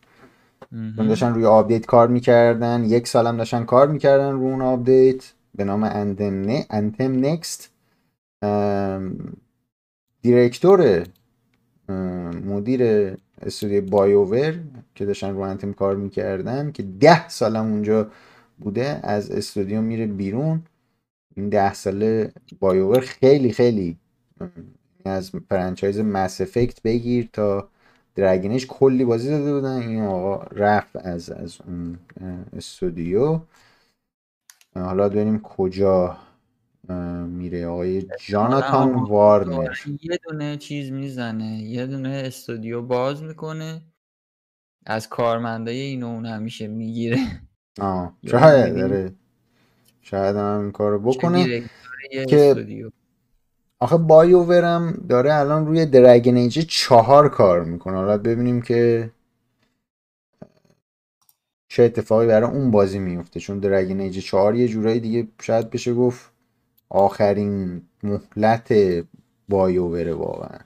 چون داشتن روی آپدیت کار می‌کردن. یک سالم داشتن کار می‌کردن رو اون آپدیت به نام Anthem نه Anthem Next دیرکتور مدیر استودیو بایوور که داشتن رو انتم کار می‌کردن که ده سالم اونجا بوده از استودیو میره بیرون. این ده ساله بایوور خیلی خیلی از فرانچایز مس افکت بگیر تا درگنش کلی بازی داده بودن. این آقا رفت از از اون استودیو. حالا ببینیم کجا میره. آقای جاناتان وارنر. یه دونه چیز می‌زنه یه دونه استودیو باز می‌کنه. از کارمندای اینو اون همیشه می‌گیره. آه شاید داره شاید هم این کارو بکنه. که آخه بایوورم داره الان روی درگن ایج چهار کار می‌کنه. حالا ببینیم که چه اتفاقی برای اون بازی میفته چون درگن ایج چهار یه جورایی دیگه شاید بشه گفت آخرین مهلت بایووره واقعا.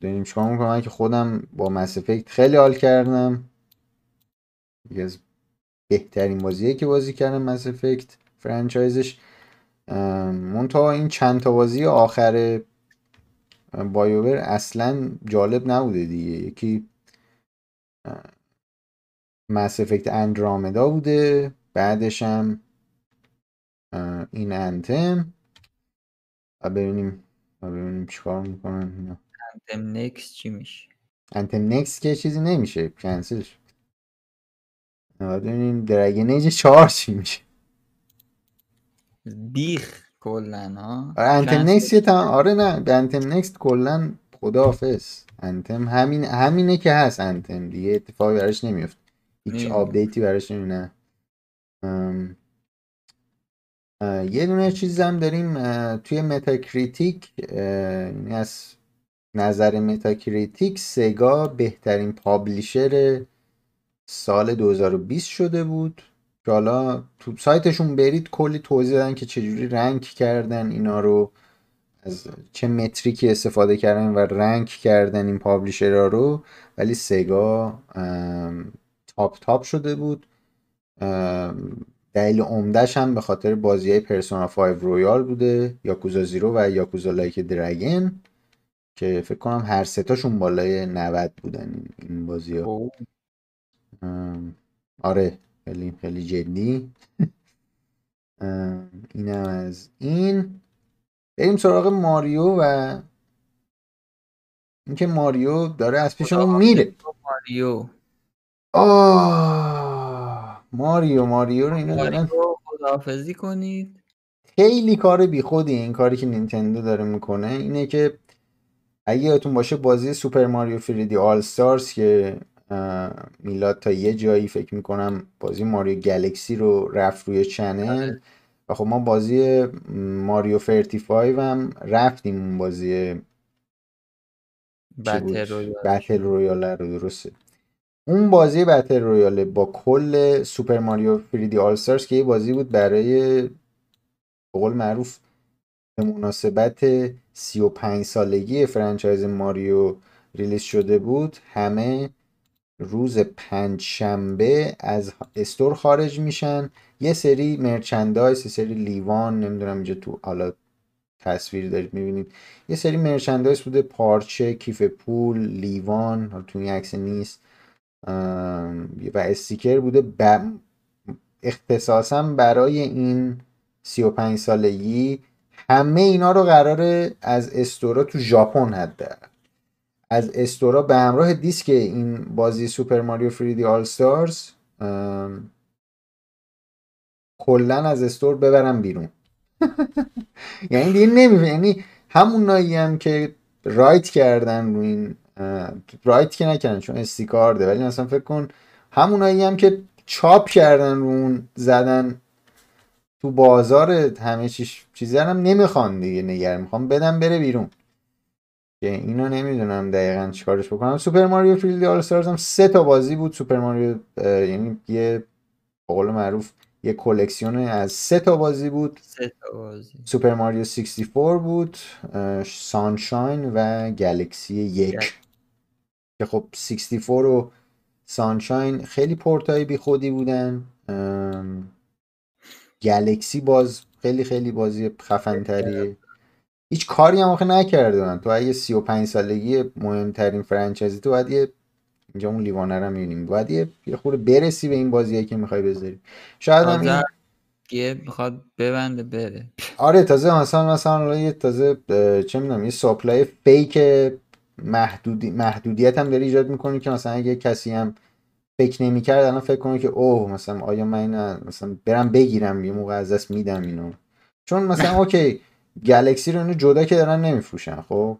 داریم چیکار می‌کنم؟ که خودم با مس خیلی حال کردم. یکی از بهترین بازیه که بازی کردم مس افکت فرانچایزش منتها این چند تا بازی آخر بایوور اصلا جالب نبوده دیگه. یکی مس افکت اندرامدا بوده. بعدش هم این انتم و ببینیم و ببینیم چیکار می‌کنن انتم نکس چی میشه؟ انتم نکس که چیزی نمیشه کنسل شد ببینیم درگن ایج چهار چی میشه. بیخ کلن ها؟ آره انتم نکست یه آره نه انتم نکست کلن خداحافظ. انتم همین همینه که هست انتم دیگه اتفاقی براش نمیفته هیچ آپدیتی براش نمیاد یه دونه چیز هم داریم توی Metacritic یعنی از نظر Metacritic سگا بهترین publisher سال 2020 شده بود. که حالا تو سایتشون برید کلی توضیح دادن که چجوری rank کردن اینا رو از چه metric ی استفاده کردن و rank کردن این publisher ها رو. ولی سگا top top شده بود. دلیل عمدهش هم به خاطر بازی های Persona 5 Royal بوده Yakuza Zero و Yakuza Like a Dragon که فکر کنم هر ستاشون بالای 90 بودن این بازی ها آره خیلی خیلی جدی. اینم از این. بریم سراغ ماریو و اینکه ماریو داره از پیشمون میره. ماریو. آه. ماریو ماریو رو اینا دارن خداحافظی کنید. خیلی کار بیخودی این کاری که نینتندو داره می‌کنه. اینه که اگه یادتون باشه بازی Super Mario 3D All-Stars که میلاد تا یه جایی فکر می‌کنم بازی Mario Galaxy رو رفت روی channel. و خب ما بازی ماریو 35 هم رفتیم اون بازی battle royale رو درسته. اون بازی battle royale با کل Super Mario 3D All-Stars که یه بازی بود به قول معروف به مناسبت 35 سالگی franchise ماریو release شده بود همه‌ش روز پنج شنبه از store خارج میشن. یه سری merchandise یه سری لیوان نمی‌دونم اینجا تو حالا تصویر دارید می‌بینید. یه سری merchandise بوده پارچه کیف پول لیوان حالا تو این عکس نیست. و sticker بوده ب... اختصاصا برای این 35 سالگی همه اینا رو قراره از استورا تو ژاپن حد از store ا به همراه دیسک این بازی Super Mario 3D All-Stars کلا از استور ببرم بیرون. یعنی دیگه یعنی همون نایی هم که رایت کردن رو این رایت که نکردن چون استی کارده. ولی مثلا فکر کن همونایی هم که چاپ کردن رو اون زدن تو بازار همه چیز چیزی هم نمی‌خوان دیگه نگر می‌خوام بدم بره بیرون. که اینو نمی‌دونم دقیقا چیکارش بکنم. سوپر ماریو فیلد آل هم سه تا بازی بود. سوپر ماریو یعنی یه قول معروف یه کلکسیون از سه تا بازی بود. سه تا بازی. Super Mario 64 بود Sunshine و Galaxy یک. که خب 64 و Sunshine خیلی پورتای بی خودی بودن Galaxy باز خیلی خیلی بازی خفن. تریه هیچ کاری هم آخه نکردن تو اگه 35 سالگی مهمترین franchise ی تو باید یه اینجا اون لیوانه رو می‌بینیم. باید یه خورده برسی به این بازیه که می‌خوای بذاری. شاید هم این... یه می‌خواد ببنده بره. آره تازه مثلا مثلا یه تازه چه می‌دونم یه supply fake محدودی محدودیت هم داری ایجاد می‌کنی که مثلا اگه کسی هم فکر نمی‌کرد الان فکر کنه که اوه مثلا آیا من مثلا برم بگیرم یه موقع از دست میدم اینو. چون مثلا okay Galaxy رو اینو جدا که دارن نمیفروشن خب؟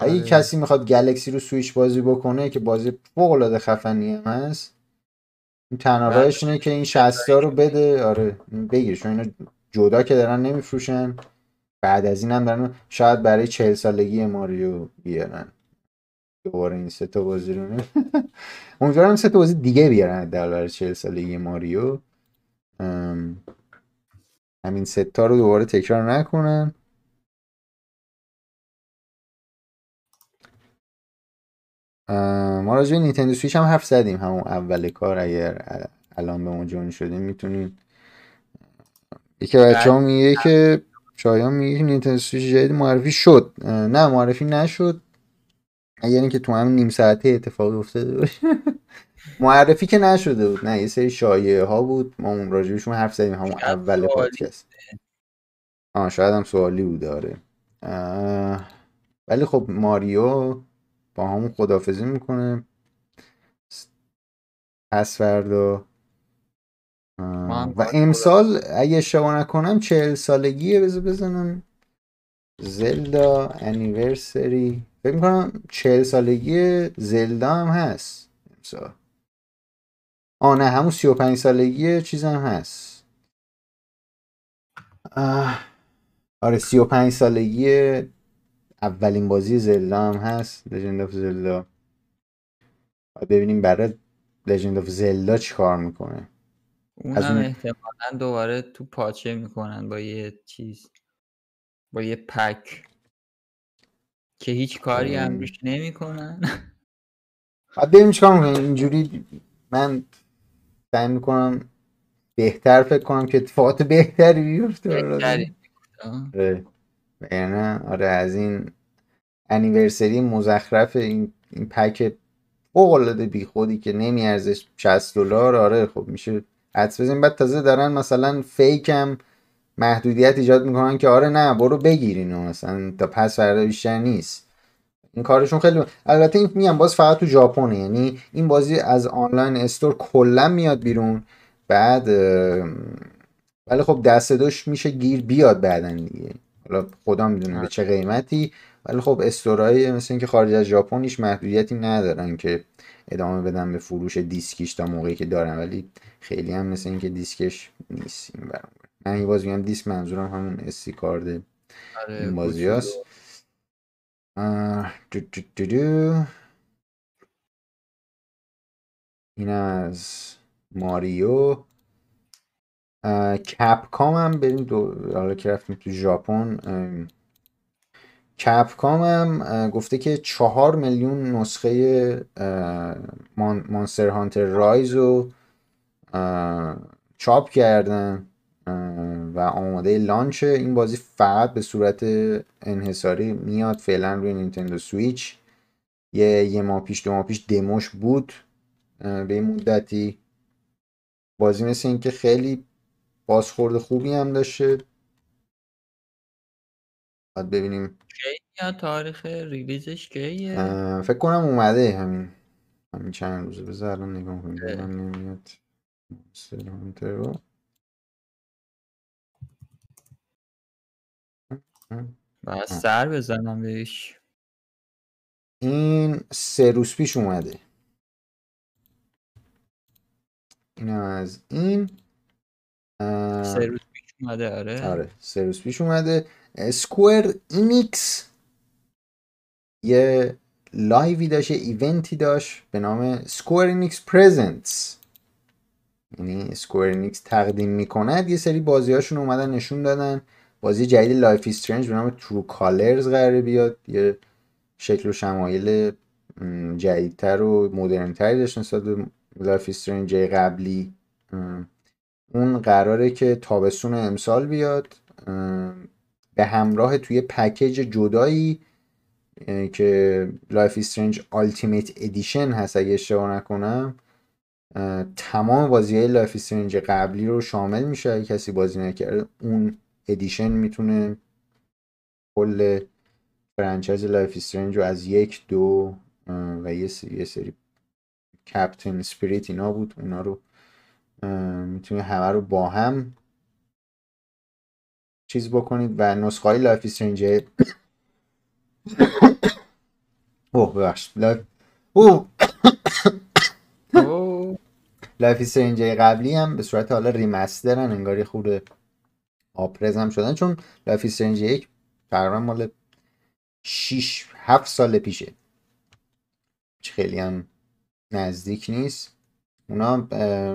اگه آره. کسی می‌خواد گلکسی رو سویچ بازی بکنه که بازی فوق العاده خفنی هم هست تنها راهش اینه که این 60 رو بده. آره بگیر چون اینو جدا که دارن نمیفروشن. بعد از این هم دارن شاید برای 40 سالگی ماریو بیارن. دوباره این سه تا بازی رو. امیدوارم سه تا بازی دیگه بیارن در برای 40 سالگی ماریو. همین سه تا رو دوباره تکرار نکنن. ما راجع به نیتندو سویچ هم حرف زدیم. همون اول کار اگر الان به جون شدیم می‌تونیم. یکی بچه ها میگه که شایان میگه نیتندو سویچ جدید معرفی شد. نه معرفی نشد. یعنی که تو همین نیم ساعته اتفاقی افتاده باشه. معرفی که نشده بود. نه یه سری شایعه ها بود. ما اون راجبشون حرف زدیم. همون اول پادکست. آه شاید هم سوالی بود. داره ولی خب ماریو با همون خدافزی می‌کنه. پس فردا و امسال اگه اشتباه نکنم چهل سالگیه بذار بزنم. زلدا انیورسری فکر می‌کنم چهل سالگی زلدا هم هست امسال. آه نه همون سی و پنج سالگی چیز هم هست آره سی و پنج سالگی اولین بازی زلدا هم هست Legend of Zelda ببینیم برای Legend of Zelda چی کار می‌کنه. اونم اون... احتمالا دوباره تو پاچه می‌کنن با یه چیز با یه pack. که هیچ کاری هم روش نمی‌کنن. بعد ببینیم چیکار می‌کنن اینجوری من سعی می‌کنم بهتر فکر کنم که اتفاقات بهتری بیفته. آره. نه آره از این انیورسری مزخرف این این پک فوق العاده بیخودی که نمیارزش 60 دلار آره خب میشه حدس بزنیم. بعد تازه دارن مثلا فیک هم محدودیت ایجاد می‌کنن که آره نه برو بگیرین مثلا تا پس فردا بیشتر نیست. این کارشون خیلی البته این میگم باز فقط تو ژاپنه یعنی این بازی از آنلاین استور کلا میاد بیرون. بعد ولی خب دست دوش میشه گیر بیاد بعدن دیگه. حالا خدا می‌دونه به چه قیمتی ولی خب استورای مثل اینکه خارج از ژاپن هیچ محدودیتی ندارن که ادامه بدن به فروش دیسکیش تا موقعی که دارن. ولی خیلی هم مثل اینکه دیسکش نیست این برام من این باز میگم دیسک منظورم همون اسی کارد آره، این بازی هست دو دو دو دو. این از Mario. Capcom هم بریم دو حالا که رفتیم تو ژاپن Capcom هم گفته که چهار میلیون نسخه Monster Hunter Rise رو چاپ کردن و آماده launch این بازی فقط به صورت انحصاری میاد. فعلا روی Nintendo Switch. یه یه ماه پیش دو ماه پیش دموش بود به این مدتی. بازی مثل اینکه خیلی بازخورد خوبی هم داشته. باید ببینیم. یا تاریخ ریلیزش کیه؟ فکر کنم اومده همین. همین چند روزه. بذار الان نگاه کنیم نمیاد. رو باید سر بزنم بهش. این سه روز پیش اومده. این از این. روز پیش اومده آره. آره روز پیش اومده. Square Enix یه live ی داشت event ی داشت به نام Square Enix Presents. یعنی Square Enix تقدیم می‌کند. یه سری بازیهاشون اومدن نشون دادن. بازی جدید Life is Strange به نام True Colors قراره بیاد. یه شکل و شمایل جدیدتر و مدرنتری داشت نسبت به Life is Strange قبلی. اون قراره که تابستون امسال بیاد به همراه توی پکیج جدایی که Life is Strange Ultimate Edition هست اگه اشتباه نکنم تمام بازی های Life is Strange قبلی رو شامل میشه. اگه کسی بازی نکرده اون edition می‌تونه کل franchise Life is Strange رو از یک دو و یه سری, یه سری Captain Spirit اینا بود اونا رو می‌تونه همه رو با هم چیز بکنید و نسخه های Life is Strange اوه ببخش Life اوه. Life قبلی هم به صورت حالا remaster ن انگاری خود up-res هم شدن چون Life is Strange یک تقریبا مال 6 7 سال پیشه. خیلی هم نزدیک نیست. اونا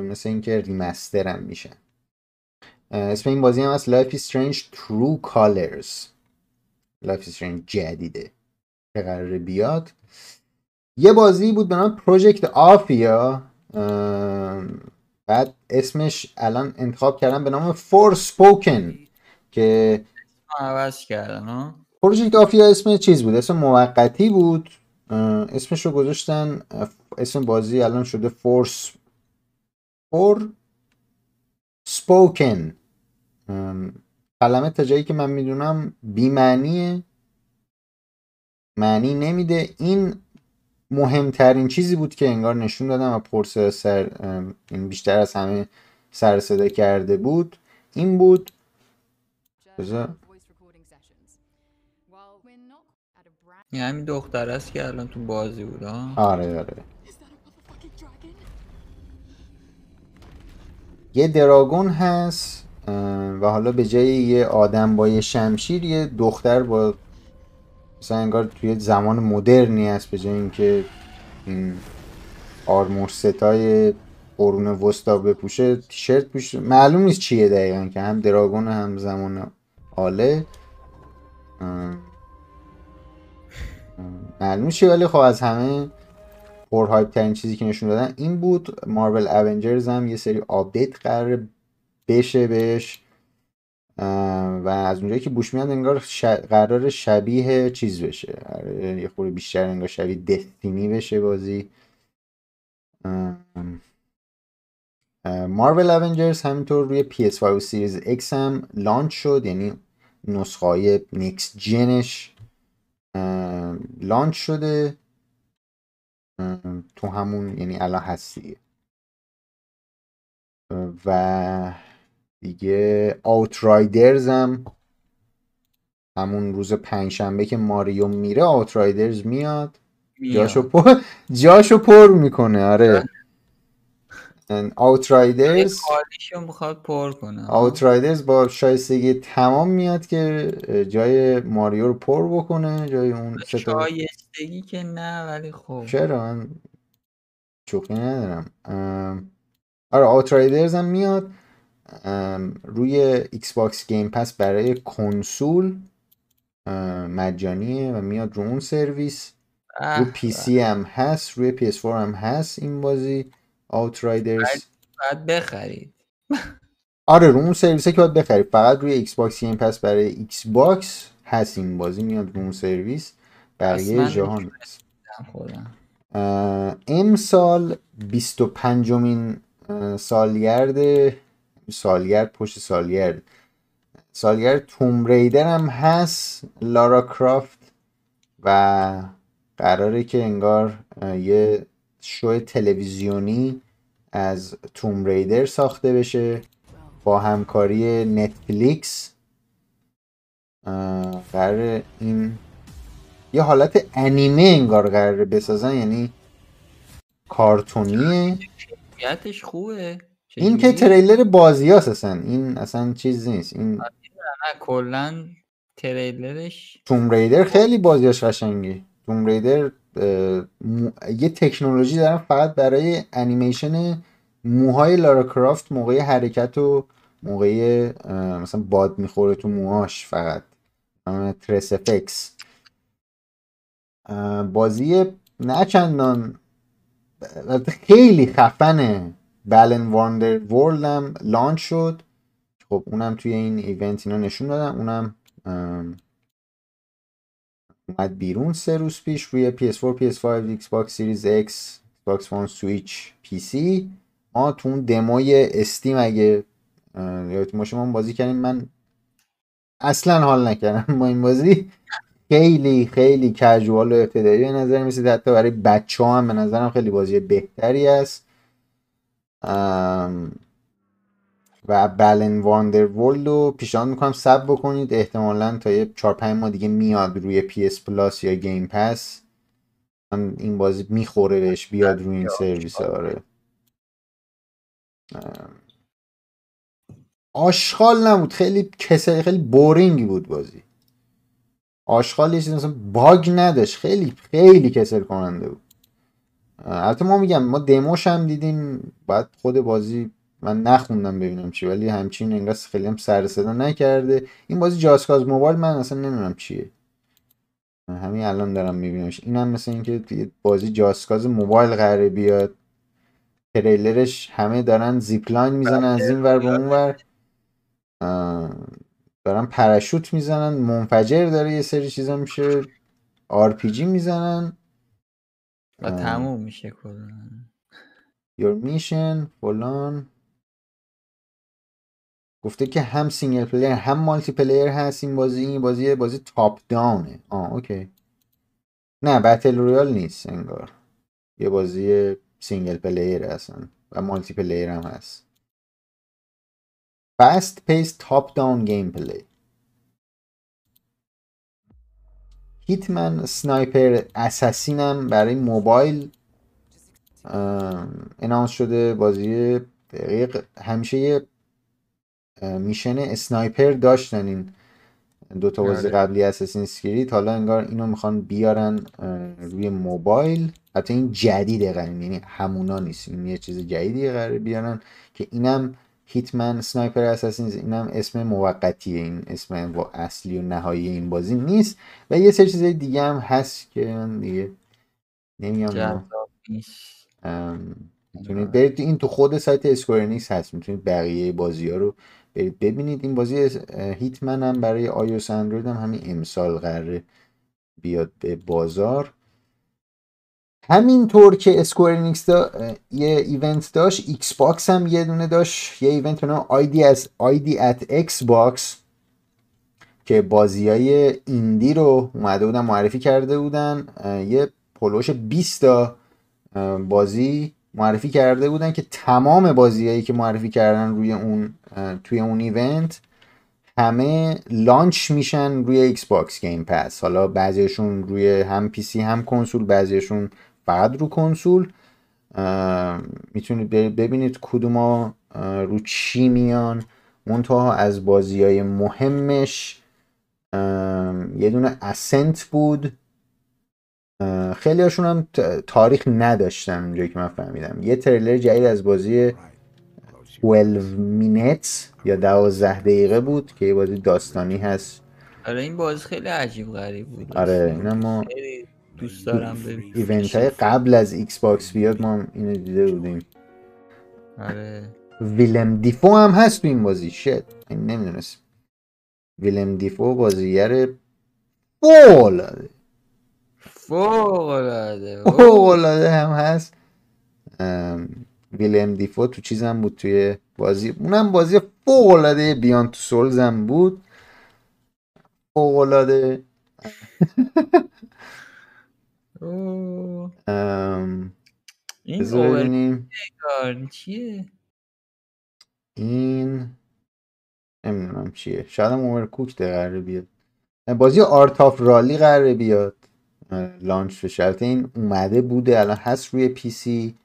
مثل اینکه remaster هم میشن اسم این بازی هم از Life is Strange True Colors. Life is Strange جدیده. که قراره بیاد. یه بازی بود به نام Project Athia بعد اسمش الان انتخاب کردم به نام Forspoken که عوض کردن Project Athia اسم چیز بود؟ اسم موقتی بود. اسمش رو گذاشتن اسم بازی الان شده فورس Forspoken کلمه تا جایی که من می‌دونم بیمعنیه. معنی نمیده. این مهمترین چیزی بود که انگار نشون دادم و پرس سر این بیشتر از همه سر صدا کرده بود این بود. بذار. همین دختر است که الان تو بازی بود آره آره. یه دراگون هست و حالا به جای یه آدم با یه شمشیر یه دختر با مثلا انگار توی زمان مدرنی هست به جای اینکه این armor set های قرون وسطا بپوشه تیشرت پوشه معلوم نیست چیه دقیقا که هم dragon هم زمان حاله. معلوم چیه ولی خب از همه پر hype ترین چیزی که نشون دادن این بود Marvel's Avengers هم یه سری آپدیت قرار بشه بهش. و از اونجایی که بوش میاد انگار قرار شبیه چیز بشه. یه خورده بیشتر انگار شبیه Destiny بشه بازی. Marvel's Avengers همینطور روی PS5 و Series X هم launch شد یعنی نسخه های next gen ش launch شده. تو همون یعنی الان هستی. و دیگه آوترایدرز هم همون روز پنجشنبه که ماریو میره آوترایدرز میاد. جاشو پر جاشو پر می‌کنه آره. آوترایدرز می‌خواد پر کنه. آوترایدرز با شایستگی تمام میاد که جای ماریو رو پر بکنه جای اون شایستگی که نه ولی خب. چرا؟ من شوخی ندارم. آره Outriders هم میاد. روی Xbox Game Pass برای کنسول مجانیه و میاد رو اون سرویس. رو PC هم هست روی PS هم هست این بازی. Outriders باید بخرید. آره رو اون سرویس که باید بخرید. فقط روی Xbox Game Pass برای Xbox هست این بازی میاد رو اون سرویس. بقیه جهان هست امسال 25 مین سالگرد سالگرد پشت سالگرد. سالگرد توم ریدر هم هست. لارا کرافت و قراره که انگار یه شو تلویزیونی از توم ریدر ساخته بشه با همکاری نتفلیکس قرار این یه حالت انیمه انگار قراره بسازن یعنی کارتونیه. نیتش خوبه. این که؟ تریلر بازی اصلا. این اصلا چیز نیست. این نه کلا تریلرش توم ریدر خیلی بازیاش قشنگه. توم ریدر یه تکنولوژی دارن فقط برای انیمیشن موهای لارا کرافت موقع حرکت و موقع مثلا باد می‌خوره تو موهاش فقط. TressFX بازی نه چندان خیلی خفنه. Balan Wonderworld هم launch شد. خب اونم توی این event اینا نشون دادن. اونم اومد بیرون سه روز پیش روی PS4, PS5, Xbox Series X, Xbox One, Switch, PC ما تو اون demo ی Steam اگه یادتون باشه ما بازی کردیم. من اصلا حال نکردم با این بازی. خیلی خیلی casual و ابتدایی به نظر می‌رسید حتی برای بچه هم به نظرم خیلی بازی بهتری است. و Balan Wonderworld رو پیشنهاد می‌کنم صبر بکنید. احتمالا تا یه 4 5 ماه دیگه میاد روی PS Plus یا Game Pass من این بازی می‌خوره بهش بیاد روی این سرویس. آره. ام، آشغال نبود. خیلی کسل خیلی بورینگی بود بازی. آشغال یه چیز مثلا باگ نداشت. خیلی خیلی کسل کننده بود. البته ما میگم ما دموش هم دیدیم. بعد خود بازی من نخوندم ببینم چی ولی همچین انگار خیلی هم سر صدا نکرده. این بازی جاسکاز موبایل من اصلا نمی‌دونم چیه. همین الان دارم میبینمش. این هم مثل اینکه بازی Just Cause Mobile قراره بیاد. تریلرش همه دارن zipline می‌زنن از این ور به اون ور. اه، دارن parachute می‌زنن منفجر داره یه سری چیزا میشه. RPG می‌زنن. و تموم میشه کلا. Your mission فلان. گفته که هم single player هم multiplayer هست این بازی این بازی بازی top down ه آه okay. نه battle royale نیست انگار. یه بازی single player هستن و multiplayer هم هست. Fast paced top down gameplay. هیتمن سنایپر هم برای موبایل announce شده بازی دقیق همیشه یه mission sniper داشتن این دوتا بازی آره. قبلی Assassin's Creed حالا انگار اینو می‌خوان بیارن روی موبایل. حتی این جدیده قرار یعنی همونا نیست. این یه چیز جدیدی قراره بیارن که اینم Hitman Sniper Assassins اینم اسم موقتیه. این اسم با اصلی و نهایی این بازی نیست. و یه سری چیزای دیگه هم هست که من دیگه نمیام می‌تونید برید این تو خود سایت Square Enix هست. می‌تونید بقیه بازی ها رو برید ببینید این بازی هیتمن هم برای iOS اندروید هم همین امسال قراره بیاد به بازار. همینطور که Square Enix یه event داشت ایکس باکس هم یه دونه داشت یه event به نام آیدی از ID@Xbox که بازی های indie رو اومده بودن معرفی کرده بودن. یه پلوش 20 تا بازی معرفی کرده بودن که تمام بازیهایی که معرفی کردن روی اون توی اون event همه launch میشن روی Xbox Game Pass حالا بعضیشون روی هم PC هم کنسول بعضیشون فقط رو کنسول. می‌تونید ببینید کدوما رو چی میان. منتها از بازی های مهمش یه دونه The Ascent بود. خیلی هاشون هم تاریخ نداشتن اونجایی که من فهمیدم. یه تریلر جدید از بازی 12 Minutes یا 12 دقیقه بود که یه بازی داستانی هست. آره این بازی خیلی عجیب غریب بود. آره. اینا ما دوست دارم ببینم. event های قبل از ایکس باکس بیاد ما هم اینو دیده بودیم. آره. ویلم دیفو هم هست تو این بازی. shit این نمی‌دونست ویلم دفو بازیگر فوق‌العاده فوق العاده فوق‌العاده هم هست. ویلم دیفو تو چیزم بود توی بازی. اونم بازی فوق‌العاده بیان تو سولز هم بود. فوق‌العاده. اوه. ام، این اوور چیه؟ این نمی‌دونم چیه. شاید هم اوورکوک قراره بیاد. بازی آرت آف رالی قراره بیاد. launch بشه البته این اومده بوده الان هست روی PC.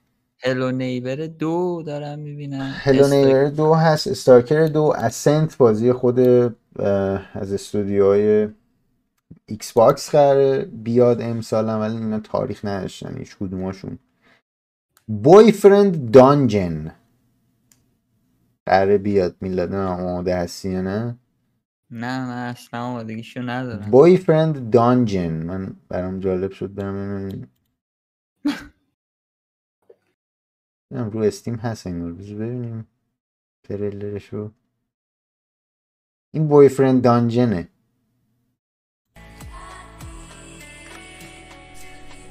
Hello Neighbor دو دارم می‌بینم. Hello Neighbor دو هست Stalker The Ascent بازی خود از استودیوهای ایکس باکس قراره. بیاد امسال ولی اینا تاریخ نداشتن هیچ کدوماشون Boyfriend Dungeon. قراره بیاد میلاد آماده هستی یا نه؟ نه من اصلا آمادگیشو ندارم. بوی فرند دانجن من برام جالب شد برم ببینم. رو استیم هست این بذار ببینیم. تریلرشو. این بوی فرند دانجنه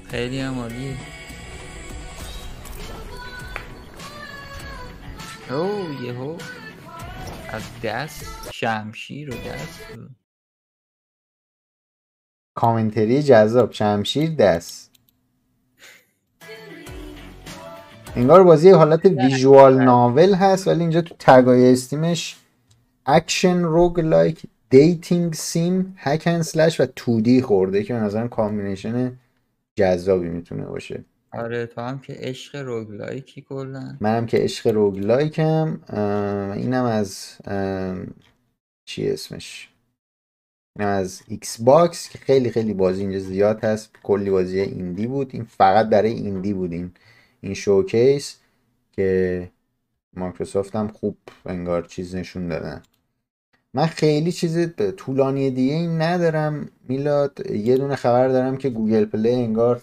خیلی هم عالیه او یهو. از دست شمشیر و دست commentary جذاب شمشیر دست. انگار بازی حالت visual novel هست ولی اینجا تو tag ای Steam ش action roguelike dating sim hack and slash و 2D خورده که به نظرم combination جذابی می‌تونه باشه. آره تو هم که عشق roguelike ی کلا. منم که عشق roguelike م اینم از چی اسمش؟ اینم از ایکس باکس که خیلی خیلی بازی اینجا زیاد هست. کلی بازی indie بود. این فقط برای indie بود این این showcase که مایکروسافت هم خوب انگار چیز نشون دادن. من خیلی چیز طولانی دیگه این ندارم. میلاد یه دونه خبر دارم که Google Play انگار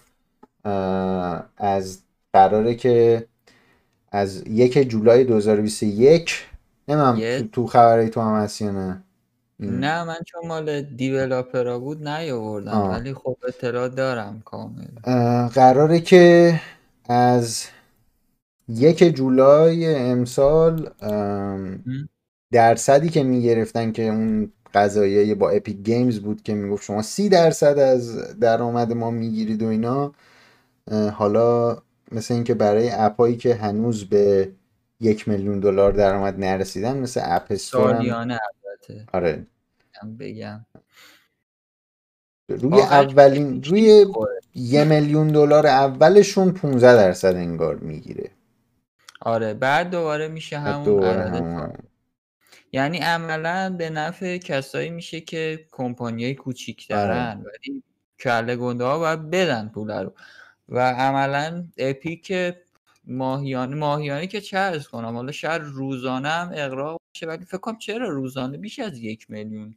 از قراره که از یک جولای 2021 نمیم تو خبرهای تو هم هست یا نه؟ نه من چون مال دیولاپرا بود نیاوردم ولی خب اطلاع دارم کامل. قراره که از یک جولای امسال درصدی که می‌گرفتن که اون قضایه با اپیک گیمز بود که می‌گفت شما سی درصد از درآمد ما می‌گیرید و اینا حالا مثل اینکه برای اپایی که هنوز به یک میلیون دلار درآمد نرسیدن مثل اپ استور سالیانه البته. آره. بگم روی اولین روی یه میلیون دلار اولشون 15 درصد انگار می‌گیره. آره بعد دوباره میشه همون دوباره یعنی عملا به نفع کسایی میشه که کمپانیای کوچیک دارن آره. ولی کله گنده ها باید بدن پول رو. و عملا اپیک ماهیانه ماهیانه که چه ارز کنم حالا شاید روزانه هم اقراق باشه ولی فکر کنم چرا روزانه بیش از یک میلیون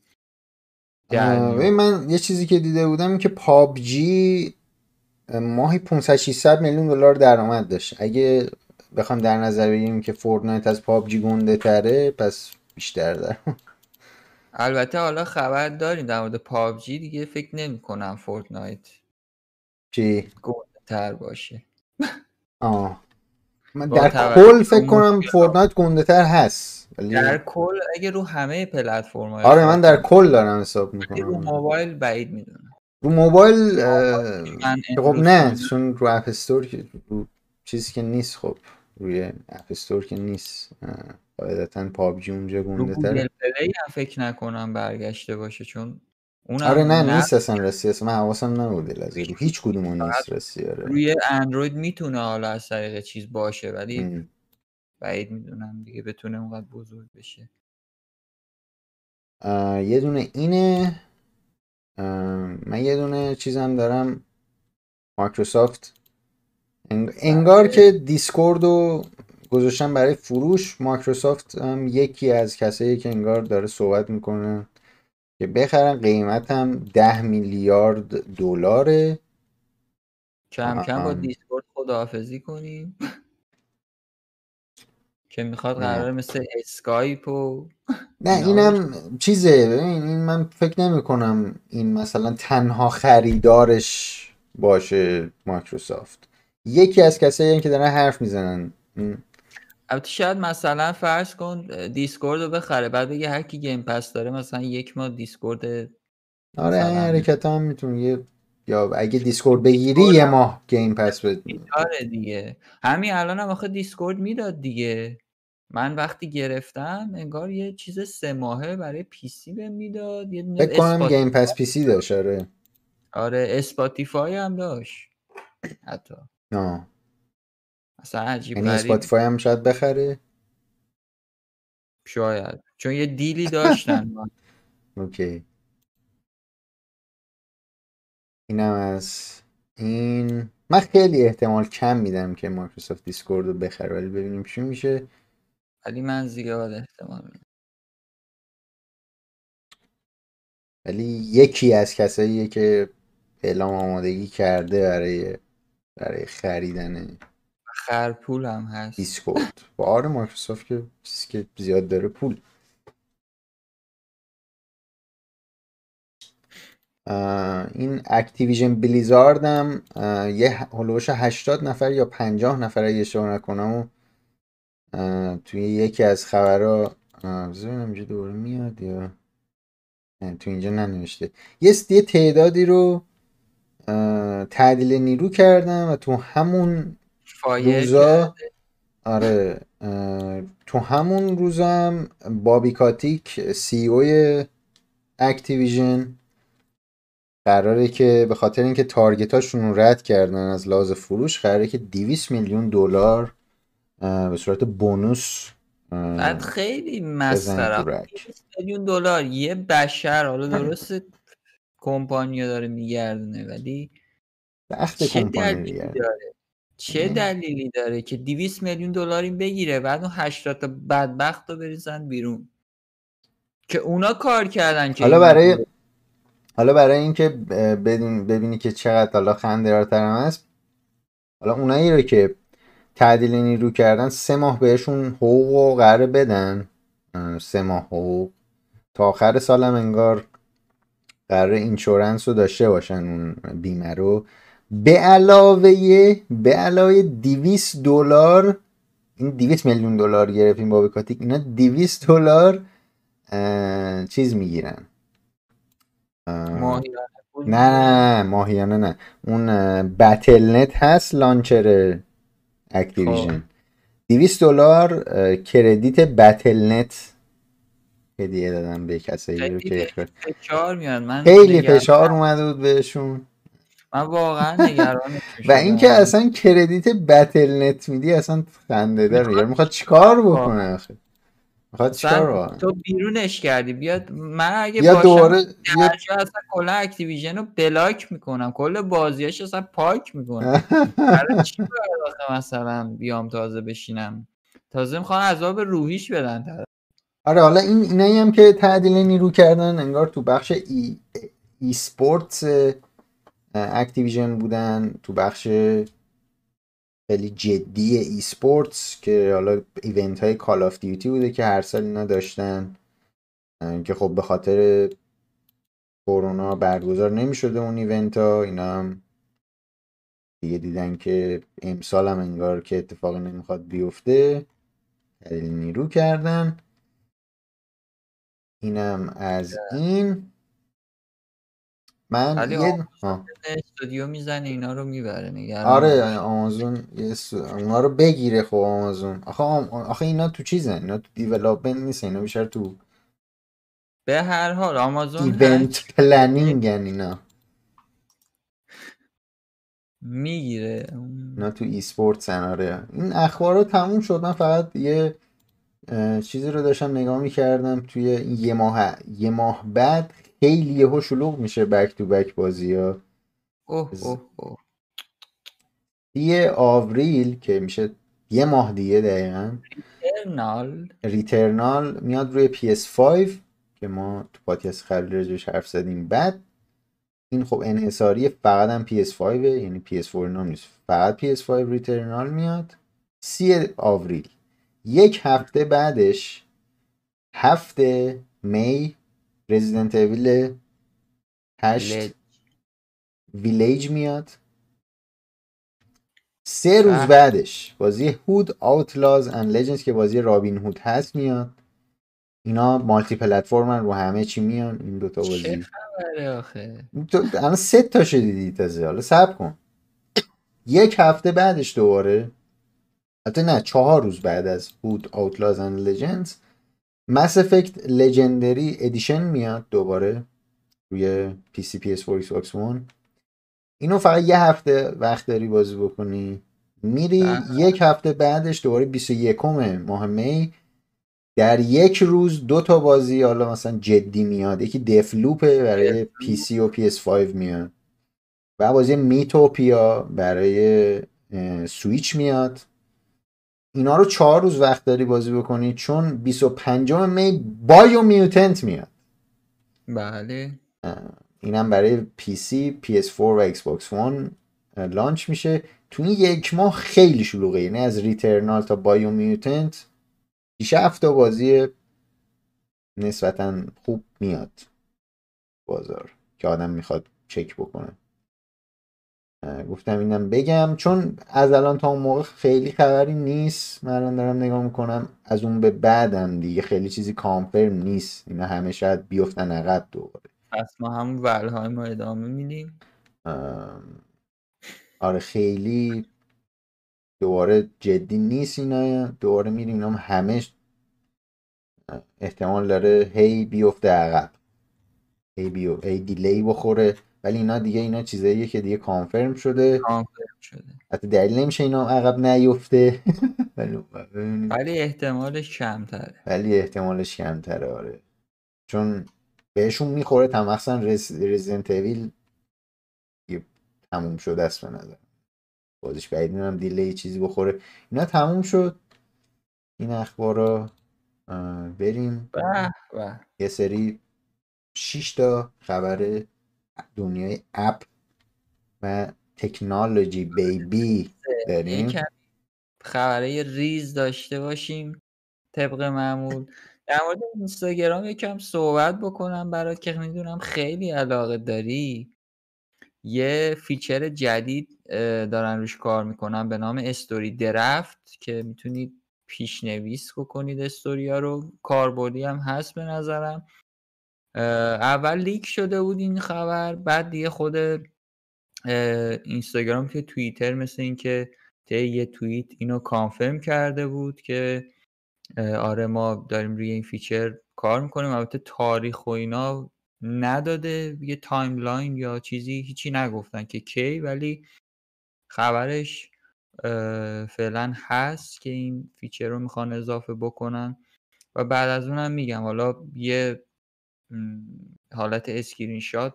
من یه چیزی که دیده بودم که پابجی ماهی 500 600 میلیون دلار درآمد داشت. اگه بخوام در نظر بگیریم که فورتنایت از پابجی گنده تره پس بیشتر در البته حالا خبر داریم در مورد PUBG دیگه فکر نمی کنم Fortnite چی؟ تر باشه. آه. من در کل فکر کنم Fortnite گنده تر هست در کل اگه رو همه پلتفرم آره من در کل دارم حساب می‌کنم. رو موبایل بعید می‌دونم. رو موبایل خب نه چون رو App Store رو چیزی که نیست خب روی App Store که نیست. قاعدتا پابجی اونجا گنده تر گوگل پلی هم فکر نکنم برگشته باشه چون اون آره نه نیست اصلا رسی اصلا من حواسم نبوده لازم هیچ کدوم اون نیست رسی آره. روی اندروید می‌تونه حالا از طریق چیز باشه ولی بعید می‌دونم دیگه بتونه اونقدر بزرگ بشه. یه دونه اینه. من یه دونه چیزم دارم. مایکروسافت. انگار بله. که دیسکورد رو گذاشتن برای فروش. مایکروسافت هم یکی از کسایی که انگار داره صحبت می‌کنه. که بخرن قیمت هم ده میلیارد دلاره. کم کم با دیسکورد خداحافظی کنیم. که می‌خواد قرار مثل اسکایپ و نه اینم چیزه این من فکر نمی کنم این مثلا تنها خریدارش باشه مایکروسافت. یکی از کسایی که دارن حرف می‌زنن. البته شاید مثلا فرض کن Discord رو بخره بعد بگه هر کی Game Pass داره مثلا یک ماه Discord آره این حرکت هم می‌تونه یه یا اگه Discord بگیری یه ماه Game Pass بده آره دیگه. همین الان هم آخه Discord می‌داد دیگه. من وقتی گرفتم انگار یه چیز سه ماهه برای PC بهم می‌داد یه فکر کنم Game Pass PC داشت آره. آره Spotify هم داشت. حتی. آه. اصلا عجیب یعنی Spotify هم شاید بخره شاید. چون یه deal ی داشتن. okay. اینم از این. من خیلی احتمال کم میدم که Microsoft Discord رو بخره ولی ببینیم چی میشه. ولی من زیاد احتمال میدم. ولی یکی از کساییه که اعلام آمادگی کرده برای برای خریدن خرپول هم هست. Discord. با آره مایکروسافت که چیزی که زیاد داره پول. این Activision Blizzard هم یه حدودش 80 نفر یا 50 نفر اگه اشتباه نکنم توی یکی از خبرها اه، بذار ببینم اینجا دوباره میاد یا؟ تو اینجا ننوشته. یه یه تعدادی رو تعدیل نیرو کردن و تو همون روزا آره تو همون روزا هم Bobby Kotick CEO ی Activision قراره که به خاطر اینکه target اشون رو رد کردن از لحاظ فروش قراره که 200 میلیون دلار به صورت بونوس بعد خیلی مسخره تو رک 20 میلیون دلار یه بشر حالا درست کمپانیا داره میگردونه ولی بخت چه کمپانی داره؟ چه دلیلی داره که 200 میلیون دلار این بگیره بعد اون 80 تا بدبخت رو بریزن بیرون؟ که اونا کار کردن که حالا برای حالا برای اینکه بدون ببینی که چقدر حالا خنده هم هست حالا اونایی رو که تعدیل نیرو کردن سه ماه بهشون حقوق رو قراره بدن. سه ماه حقوق. تا آخر سالم انگار قراره اینشورنس رو داشته باشن اون بیمه رو. به علاوه به علاوه 200 دلار این 200 میلیون دلار گرفتیم بابی کاتیک اینا 200 دلار چیز می‌گیرن. ماهیانه نه نه ماهیانه نه. اون Battle.net هست launcher خب. Activision 200 دلار credit Battle.net هدیه دادن به کسایی رو که خیلی فشار اومده بود بهشون. من واقعا نگرانشون و اینکه اصلا credit Battle.net میدی اصلا خنده داره می‌خواد می‌خواد چیکار بکنه آخه می‌خواد چیکار واقعا تو بیرونش کردی بیاد من اگه باشم دوباره بیا درجا اصلا کلا Activision رو block می‌کنم کل بازیاش اصلا پاک می‌کنم برای چی مثلا بیام تازه بشینم تازه می‌خوان عذاب روحیش بدن طرف آره حالا این اینایی هم که تعدیل نیرو کردن انگار تو بخش ای, esports Activision بودن تو بخش خیلی جدی esports که حالا event های Call of Duty بوده که هر سال اینا داشتن. که خب به خاطر کرونا برگزار نمی‌شده اون ایونت ها اینا هم دیگه دیدن که امسال هم انگار که اتفاقی نمی‌خواد بیفته. تعدیل نیرو کردن. اینم از این. من یه. استودیو می‌زنه اینا رو می‌بره نگران آره آمازون یه س- اونا رو بگیره خب آمازون آخه. آخه اینا تو چیزن؟ اینا تو development نیست اینا بیشتر تو به هر حال آمازون event چی planning ن اینا. می‌گیره. اینا تو esport آره. این اخبار رو تموم شد. من فقط یه چیزی رو داشتم نگاه می‌کردم توی یه ماه یه ماه بعد خیلی یهو شلوغ میشه back to back بازی ها اوه اوه اوه. یه آوریل که میشه یه ماه دیگه دقیقا. ارنال ریترنال میاد روی PS5 که ما تو پادکست قبلی راجعش حرف زدیم. بعد این خب انحصاری فقط هم PS5 یعنی PS4 نام نیست. فقط PS5 ریترنال میاد. سی آوریل. یک هفته بعدش هفته می رزیدنت اویل 8 لج ویلیج میاد. سه روز به بعدش بازی هود آوتلاز اند لجندز که بازی رابین هود هست میاد. اینا مالتی پلتفرمن رو همه چی میان. این دوتا چه بازی. خبره آخه. تو الان سه تا شدیدی تازه. حالا صبر کن. یک هفته بعدش دوباره حتی نه چهار روز بعد از هود آوتلاز اند لجندز Mass Effect Legendary Edition میاد دوباره روی PC PS 4 Xbox 1 اینو فقط یه هفته وقت داری بازی بکنی. میری بله. یک هفته بعدش دوباره 21 ماه می. در یک روز دو تا بازی حالا مثلا جدی میاد. یکی Deathloop ه برای PC و PS 5 میاد. و بازی Miitopia برای سویچ میاد. اینا رو چهار روز وقت داری بازی بکنی چون 25 می Biomutant میاد. بله. اینم برای PC PS4 و Xbox One launch میشه. تو این یک ماه خیلی شلوغه. یعنی از Returnal تا Biomutant 6 تا بازی نسبتا خوب میاد بازار که آدم می‌خواد چک بکنه. گفتم اینم بگم. چون از الان تا اون موقع خیلی خبری نیست. من الان دارم نگاه می‌کنم. از اون به بعدم دیگه خیلی چیزی کانفرم نیست. اینا همه شاید بیفتن عقب دوباره. پس ما همون ولهای ما ادامه میدیم. آره خیلی دوباره جدی نیست اینا دوباره میریم اینا هم همه احتمال داره هی بیفته عقب. هی بیو هی دیلی بخوره. ولی اینا دیگه اینا چیزاییه که دیگه کانفرم شده. کانفرم شده. حتی دلیل نمیشه اینا عقب نیفته. ولی ببینیم. ولی احتمالش کمتره. ولی احتمالش کمتره آره. چون بهشون می‌خوره تم مثلا رزیدنت اویل تموم شده است به نظر. بازیش بعید می‌دونم دیلی چیزی بخوره. اینا تموم شد. این اخبارا. بریم. به به. یه سری 6 تا خبر دنیای app و تکنولوژی بیبی داریم. خبره ریز داشته باشیم طبق معمول. در مورد Instagram یکم صحبت بکنم برات که می‌دونم خیلی علاقه داری. یه feature جدید دارن روش کار می‌کنن به نام story draft که می‌تونید پیشنویس بکنید استوریا رو. کاربردی هم هست به نظرم. اول leak شده بود این خبر بعد دیگه خود Instagram که توییتر مثل اینکه طی یه توییت اینو confirm کرده بود که آره ما داریم روی این feature کار می‌کنیم البته تاریخ و اینا نداده یه timeline یا چیزی هیچی نگفتن که کی ولی خبرش فعلا هست که این feature رو می‌خوان اضافه بکنن. و بعد از اونم میگم حالا یه حالت اسکرین شات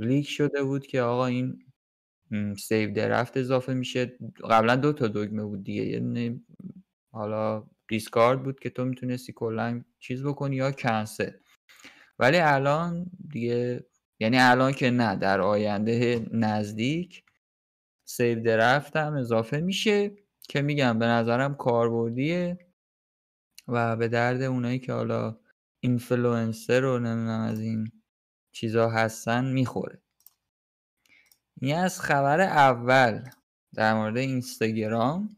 leak شده بود که آقا این save draft اضافه میشه. قبلا دو تا دگمه بود دیگه. دونه حالا discard بود که تو می‌تونستی کلا چیز بکنی یا کنسل. ولی الان دیگه یعنی الان که نه در آینده نزدیک save draft هم اضافه میشه که میگم به نظرم کاربردیه و به درد اونایی که حالا اینفلوئنسر رو نمی‌دونم از این چیزا هستن می‌خوره. این از خبر اول در مورد اینستاگرام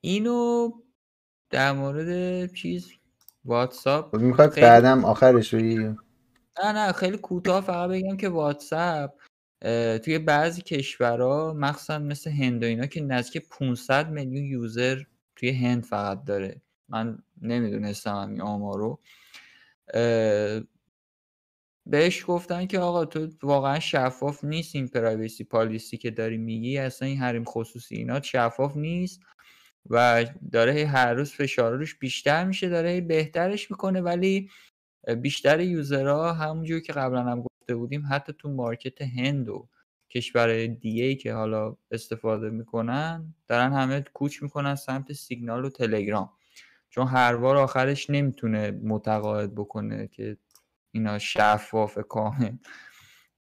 اینو در مورد چیز واتساپ می‌خواد خیلی بعدم آخرش روی نه نه خیلی کوتاه فقط بگم که واتساپ توی بعضی کشورها مخصوصا مثل هند و اینا که نزدیک 500 میلیون user توی هند فقط داره. من نمی‌دونستم همین آمارو اه، بهش گفتن که آقا تو واقعا شفاف نیست این privacy policy که داری میگی اصلا این حریم خصوصی اینا شفاف نیست و داره هر روز فشار روش بیشتر میشه داره بهترش می‌کنه ولی بیشتر یوزرها همونجور که قبلا هم گفته بودیم حتی تو مارکت هند و کشور دیگه ای که حالا استفاده می‌کنن دارن همه کوچ می‌کنن سمت سیگنال و تلگرام. چون هر بار آخرش نمی‌تونه متقاعد بکنه که اینا شفاف کامل.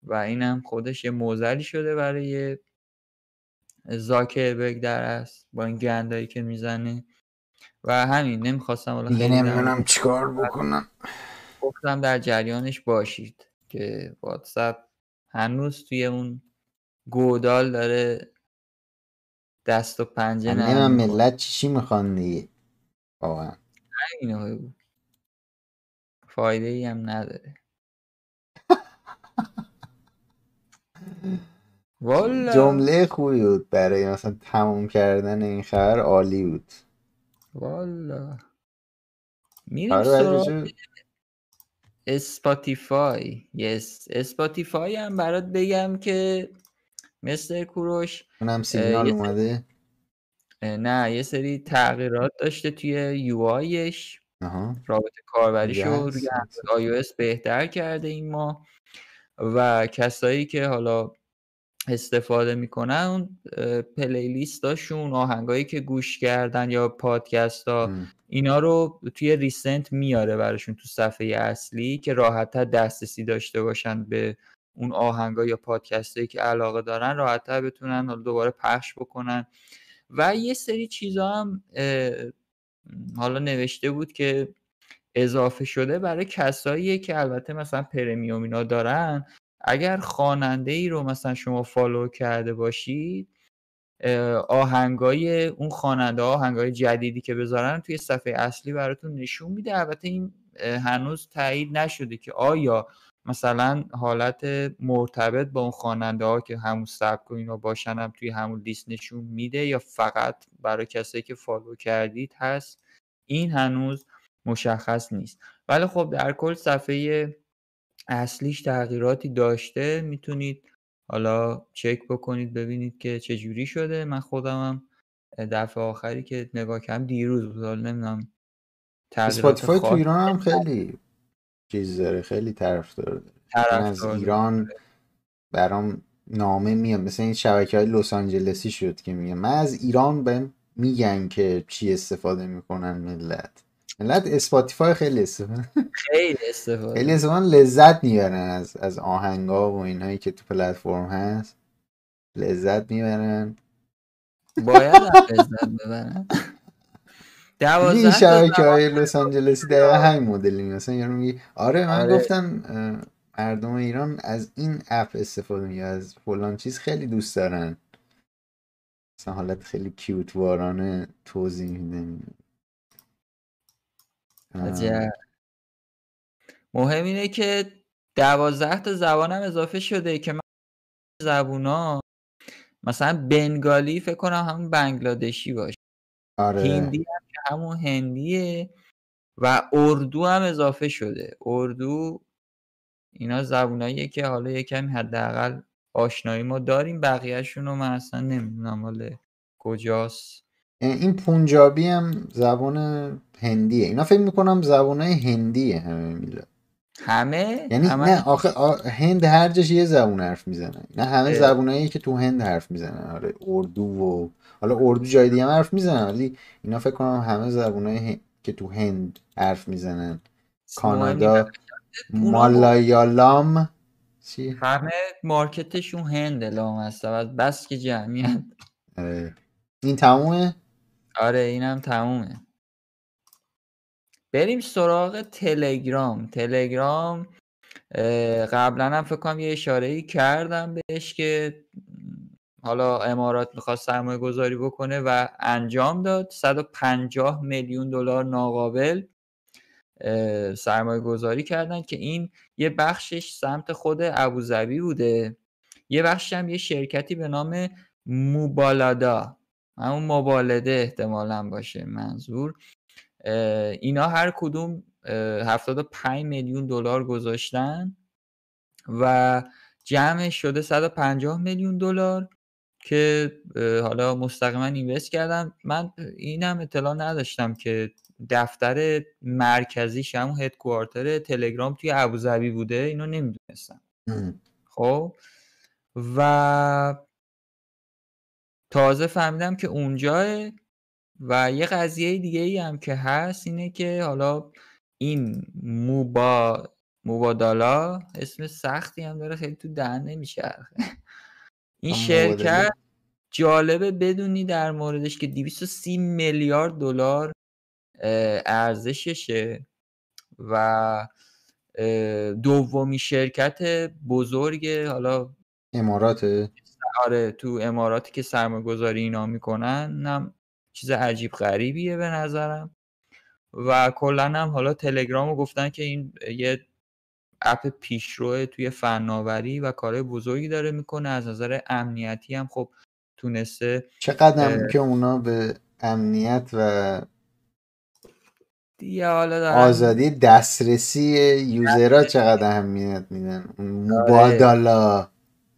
و اینم خودش یه موزلی شده برای زاکربرگ در است با این گندایی که می‌زنه. و همین نمی‌خواستم دیگه نمی‌دونم چیکار بکنم. گفتم در جریانش باشید که واتساپ هنوز توی اون گودال داره دست و پنجه می‌کنه. ملت چی چی می‌خوان دیگه؟ واقعا. بگو فایده ای هم نداره. والا. جمله خوبی بود برای مثلا تموم کردن این خبر عالی بود. والا. میریم آره اسپاتیفای. Yes. اسپاتیفای هم برات بگم که مثل کوروش اونم سیگنال اومده. نه یه سری تغییرات داشته توی UI ش آها رابط کاربریشو Yes. روی iOS بهتر کرده این ما و کسایی که حالا استفاده می‌کنن اون پلیلیستاشون آهنگایی که گوش کردن یا پادکست ها. اینا رو توی ریسنت میاره براشون تو صفحه اصلی که راحتتر دسترسی داشته باشن به اون آهنگا یا پادکستایی که علاقه دارن راحتتر بتونن دوباره پخش بکنن و یه سری چیزا هم حالا نوشته بود که اضافه شده برای کسایی که البته مثلا premium اینا دارن. اگر خواننده ای رو مثلا شما follow کرده باشید آهنگای اون خواننده آهنگای جدیدی که بذارن توی صفحه اصلی براتون نشون میده. البته این هنوز تایید نشده که آیا مثلا حالت مرتبط با اون خواننده ها که همون سبک و اینا باشن هم توی همون لیست نشون میده یا فقط برای کسایی که follow کردید هست این هنوز مشخص نیست. ولی خب در کل صفحه اصلیش تغییراتی داشته. می‌تونید حالا چک بکنید ببینید که چه جوری شده. من خودمم دفعه آخری که نگاه کردم دیروز بود. حالا نمی‌دونم تغییرات اسپاتیفای تو ایران هم خیلی چیز داره خیلی طرفدار داره. من از. ایران برام نامه میاد. مثل این شبکه های لس آنجلسی شد که میگه من از ایران بهم میگن که چی استفاده می‌کنن ملت. ملت اسپاتیفای خیلی استفاده خیلی استفاده. خیلی استفاده لذت می‌برن از از آهنگا و اینهایی که تو پلتفرم هست. لذت می‌برن باید لذت ببرن دوازده تا شبکه های لس آنجلسی دقیقا همین مدلی مثلا یارو میگه آره من آره. گفتم مردم ایران از این اپ استفاده میگه از فلان چیز خیلی دوست دارن. مثلا حالت خیلی کیوت وارانه توضیح میده. مهم اینه که دوازده تا زبانم اضافه شده که من زبونا مثلا بنگالی فکر کنم همون بنگلادشی باشه. آره. هندی هم همون هندیه و اردو هم اضافه شده. اردو اینا زبوناییه که حالا یکم حداقل آشنایی ما داریم بقیهشون رو من اصلا نمی‌دونم حالا کجاست. این پونجابی هم زبان هندیه. اینا فکر می‌کنم زبانهای هندیه همه میلاد همه؟ یعنی همه نه آخه آ- هند هر جاش یه زبون حرف می‌زنن. نه همه. زبونایی که تو هند حرف می‌زنن. آره اردو و حالا اردو جای دیگه هم حرف می‌زنن ولی اینا فکر کنم همه زبونایی هن- که تو هند حرف می‌زنن. کانادا مالایالام چی؟ همه مارکتشون هند لام هست. بس که جمعیت آره. این تمومه؟ آره اینم تمومه. بریم سراغ تلگرام. تلگرام قبلا هم فکر کنم یه اشاره ای کردم بهش که حالا امارات می‌خواست سرمایه گذاری بکنه و انجام داد. 150 میلیون دلار ناقابل سرمایه گذاری کردن که این یه بخشش سمت خود ابوظبی بوده. یه بخشش هم یه شرکتی به نام موبالادا. همون مبالده احتمالا باشه منظور. اینا هر کدوم اه، 75 میلیون دلار گذاشتن و جمعش شده 150 میلیون دلار. که حالا مستقیما اینوست کردم. من اینم اطلاع نداشتم که دفتر مرکزیش همون هدکوارتر تلگرام توی ابوظبی بوده اینو نمی‌دونستم. خب؟ و تازه فهمیدم که اونجاه و یه قضیه دیگه ای هم که هست اینه که حالا این موبا موبادالا اسم سختی هم داره خیلی تو دهن نمیشه این شرکت جالبه بدونی در موردش که 230 میلیارد دلار ارزششه و دومی شرکت بزرگ حالا اماراته؟ آره تو اماراتی که سرمایه گذاری اینا می‌کنن هم چیز عجیب غریبیه به نظرم. و کلا هم حالا تلگرام رو گفتن که این یه اپ پیشرو توی فناوری و کارهای بزرگی داره می‌کنه. از نظر امنیتی هم خب تونسته چقدر هم که اونا به امنیت و دیگه حالا دارن آزادی دسترسی یوزرها چقدر اهمیت میدن؟ مبادلا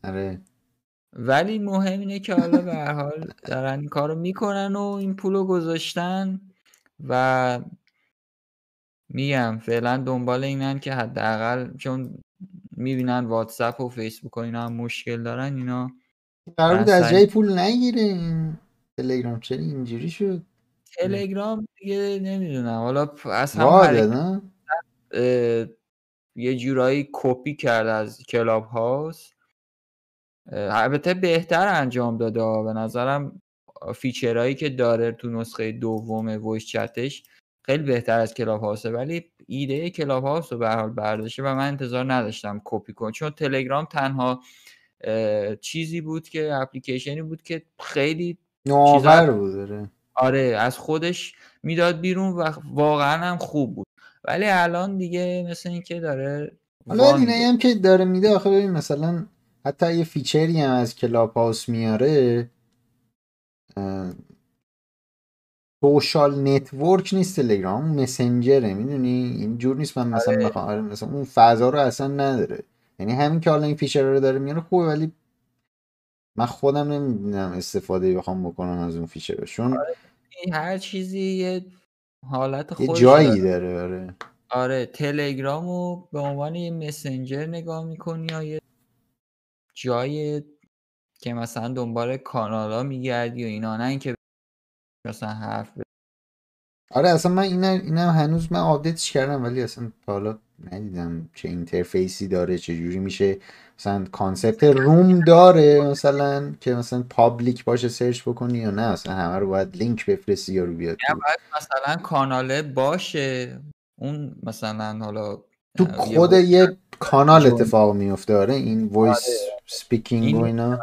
آره. ولی مهم اینه که حالا به هر حال دارن این کارو می‌کنن و این پولو گذاشتن و میگم فعلا دنبال اینن که حداقل چون می‌بینن واتساپ و فیسبوک و اینا هم مشکل دارن اینا قرار بود از جای پول نگیره تلگرام چرا اینجوری شد؟ تلگرام دیگه نمی‌دونم. حالا از هم یه جورایی کپی کرده از کلاب هاوس البته بهتر انجام داده. به نظرم feature هایی که داره تو نسخه دوم voice chat ش خیلی بهتر از کلاب هاوسه ولی ایده کلاب هاوس رو به حال برداشته و من انتظار نداشتم کپی کنه چون تلگرام تنها چیزی بود که اپلیکیشنی بود که خیلی نوآور بود آره. آره از خودش می‌داد بیرون و واقعا هم خوب بود. ولی الان دیگه مثل اینکه داره حالا میده. هم که داره میده آخه ببین مثلا حتی یه feature ی هم از کلاب هاوس میاره social network نیست تلگرام اون مسنجره می‌دونی؟ اینجور نیست من مثلا آره. بخوام آره مثلا اون فضا رو اصلا نداره. یعنی همین که حالا این feature رو داره میاره خوبه ولی من خودم نمی‌دونم استفاده بخوام بکنم از اون feature چون این هر چیزی یه حالت یه خودشو جایی داره. داره آره. آره تلگرامو به عنوان یه مسنجر نگاه می‌کنی یا یه جای که مثلا دنبال کانالا میگردی و اینا نه اینکه مثلا حرف. آره اصلا من اینا اینا هنوز من آپدیتش کردم ولی اصلا تا حالا ندیدم چه interface ی داره چه جوری میشه. مثلا concept room داره مثلا که مثلا public باشه search بکنی یا نه مثلا همه رو باید لینک بفرستی یا رو بیاد باید مثلا کاناله باشه. اون مثلا حالا تو خود یه کانال اتفاق میفته آره این voice آره speaking و اینا.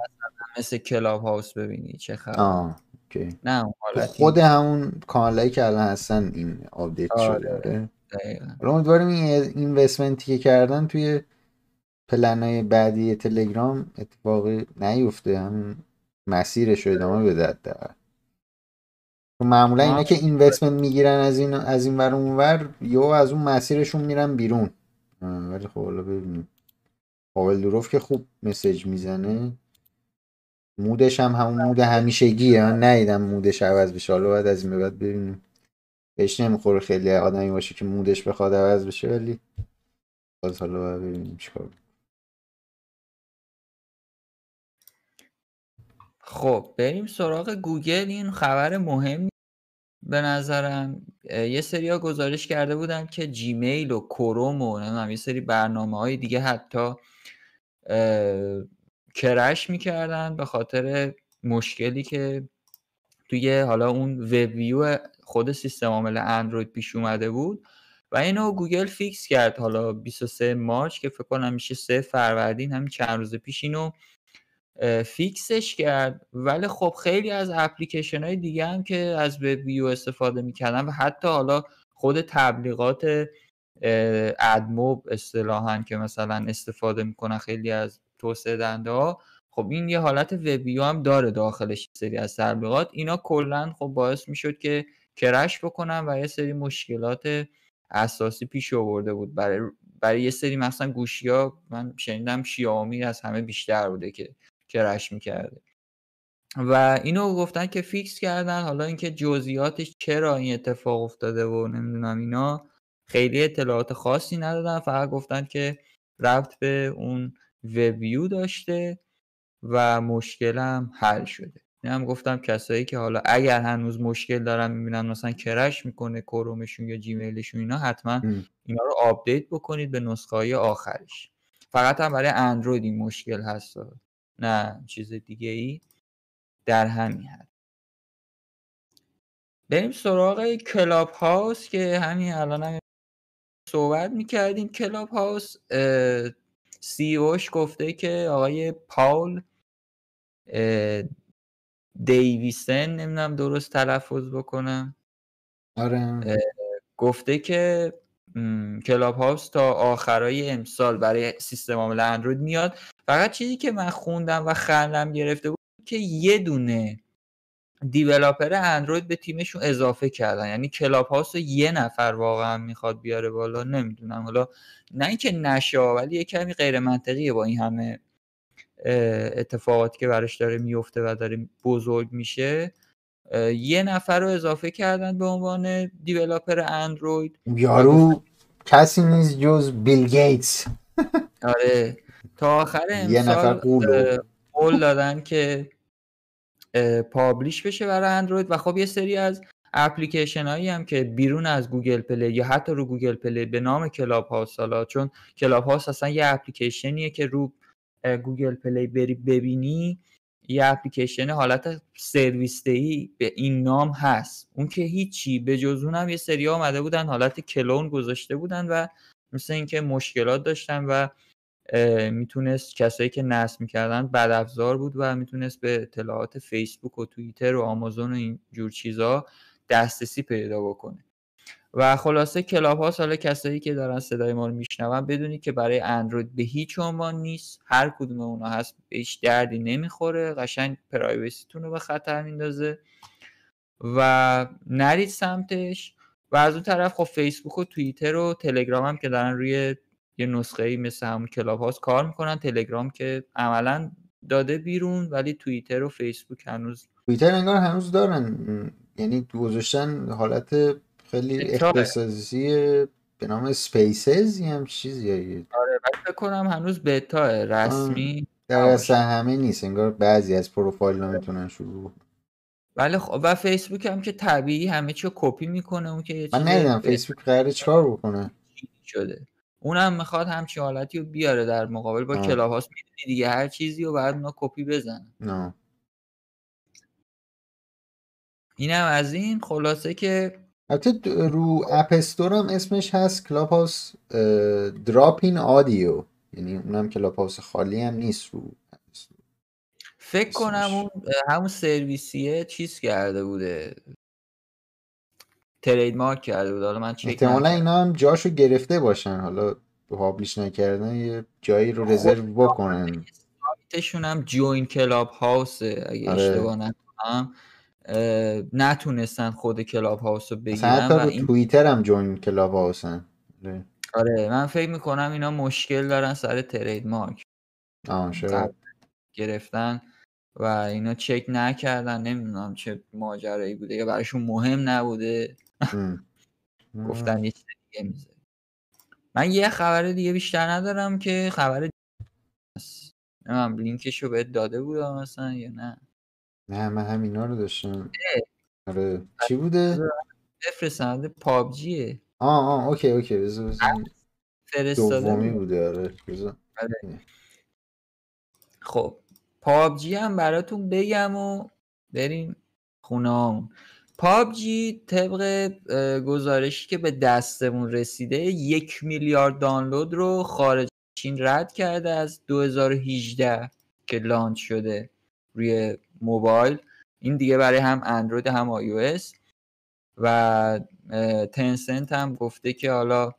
مثل کلاب هاوس ببینی چه خبر اوکی. نه خود همون کانالایی که الان هستن این آپدیت شده آره. آره دقیقا. حالا امیدواریم این investment ی که کردن توی پلنای بعدی تلگرام اتفاقی نیفته. همون مسیرش رو ادامه بده حداقل. چون معمولا اینا هم که investment می‌گیرن از این از این ور اون ور یا از اون مسیرشون میرن بیرون. ولی خب حالا ببینیم. پاول دوروف که خوب مسیج می‌زنه. مودش هم همون مود همیشگیه. من ندیدم مودش عوض بشه. حالا باید از این بعد ببینیم. بهش نمی‌خوره خیلی آدمی باشه که مودش بخواد عوض بشه ولی باز حالا باید ببینیم چیکار خب بریم سراغ گوگل. این خبر مهم به نظرم. یه سریا گزارش کرده بودن که جیمیل و کروم و یه سری برنامه های دیگه حتی crash می‌کردن به خاطر مشکلی که توی حالا اون ویو خود سیستم عامل اندروید پیش اومده بود و اینو گوگل fix کرد حالا 23 March که فکر کنم میشه 3 فروردین همین چند روز پیش اینو fix ش کرد. ولی خب خیلی از اپلیکیشن های دیگه هم که از web view استفاده می‌کردن و حتی حالا خود تبلیغات ادموب اصطلاحا که مثلا استفاده می‌کنن خیلی از توسعه دهنده ها خب این یه حالت وب ویو هم داره داخلش سری از تبلیغات. اینا کلا خب باعث می‌شد که کرش بکنن و یه سری مشکلات اساسی پیش آورده بود. برای برای یه سری مثلا گوشی ها من شنیدم شیائومی از همه بیشتر بوده که کرش می‌کرده. و اینو گفتن که فیکس کردن. حالا اینکه جزئیاتش چرا این اتفاق افتاده و نمی‌دونم اینا خیلی اطلاعات خاصی ندادن. فقط گفتن که ربط به اون ویو داشته و مشکلم حل شده. هم گفتم کسایی که حالا اگر هنوز مشکل دارن می‌بینن مثلا crash می‌کنه Chromeشون یا Gmailشون اینا حتما اینا رو update بکنید به نسخه های آخرش. فقط هم برای اندروید این مشکل هست. نه چیز دیگه ای در همین حد. بریم سراغ Clubhouse که همین الان هم صحبت می‌کردیم. Clubhouse CEOش گفته که آقای پاول دیویسن نمی‌دونم درست تلفظ بکنم. آره. گفته که Clubhouse تا آخرای امسال برای سیستم عامل اندروید میاد. فقط چیزی که من خوندم و خندم گرفته بود که یه دونه دیولاپر اندروید به تیمشون اضافه کردن. یعنی کلاب هاوس رو یه نفر واقعا می‌خواد بیاره بالا نمی‌دونم. حالا نه اینکه نشه ولی یه کمی غیر منطقیه با این همه اتفاقاتی که براش داره میفته و داره بزرگ میشه. یه نفر رو اضافه کردن به عنوان دیولاپر اندروید. یارو کسی نیست جز بیل گیتس. آره. تا آخر امسال قول دادن که publish بشه برای اندروید. و خب یه سری از اپلیکیشن هایی هم که بیرون از Google Play یا حتی رو Google Play به نام Clubhouse حالا چون Clubhouse اصلا یه applicationیه که رو Google Play بری ببینی یه اپلیکیشن حالت سرویس دهی به این نام هست. اون که هیچی به جز اونم یه سری آمده بودن حالت کلون گذاشته بودن و مثل اینکه مشکلات داشتن و می‌تونست کسایی که نصب می‌کردن بد افزار بود و می‌تونست به اطلاعات فیسبوک و توییتر و آمازون و این جور چیزا دسترسی پیدا بکنه. و خلاصه کلاب ها حالا کسایی که دارن صدای ما رو میشنون بدونید که برای اندروید به هیچ عنوان نیست. هر کدوم اونا هست هیچ دردی نمی‌خوره. قشنگ پرایوسیتون رو به خطر میندازه. و نرید سمتش. و از اون طرف خب فیسبوک و توییتر و تلگرام هم که دارن روی یه نسخه ای مثل همون Clubhouse کار می‌کنن. تلگرام که عملا داده بیرون ولی توییتر و فیسبوک هنوز توییتر انگار هنوز دارن. یعنی گذاشتن حالت خیلی اختصاصی به نام Spaces یه هم چیزی آره فکر کنم هنوز بتا رسمی در اصلا همه نیست. انگار بعضی از پروفایل ها می‌تونن شروع ولی خب و فیسبوک هم که طبیعی همه چی کپی می‌کنه اون که من ندیدم فیسبوک قراره چیکار بکنه. شده. اونم می‌خواد همچین حالتی رو بیاره در مقابل. با Clubhouse می‌دونی دیگه هر چیزی رو بعد اونا کپی بزنن. نه. اینم از این. خلاصه که البته رو App Store هم اسمش هست Clubhouse Drop-in Audio. یعنی اونم Clubhouse خالی هم نیست رو فکر کنم اون همون سرویسیه چیز کرده بوده. trademark کرده بود. حالا من چک احتمالا اینا هم جاشو گرفته باشن. حالا publish نکردن یه جایی رو reserve بکنن. سایتشون هم join Clubhouseه اگه آره. اشتباه نکنم نتونستن خود Clubhouse رو بگیرن حتی رو این... توییتر هم join Clubhouseن آره. آره من فکر می‌کنم اینا مشکل دارن سر trademark آه شاید. گرفتن و اینا چک نکردن. نمی‌دونم چه ماجرایی بوده. یا براشون مهم نبوده. گفتن یه چیز دیگه می‌ذاری. من یه خبر دیگه بیشتر ندارم که خبر نمیم لینکش رو بهت داده بودم مثلا یا نه. نه من همینا رو داشتم. آره. چی بوده؟ بفرستنده پابجیه. آه آه اوکی اوکی. بذار بذار. دومی بوده آره. بذار. آره. خب پابجی هم براتون بگم و بریم خونه پابجی طبق گزارشی که به دستمون رسیده یک میلیارد دانلود رو خارج چین رد کرده از 2018 که لانچ شده روی موبایل. این دیگه برای هم اندروید هم آی و تنسنت هم گفته که حالا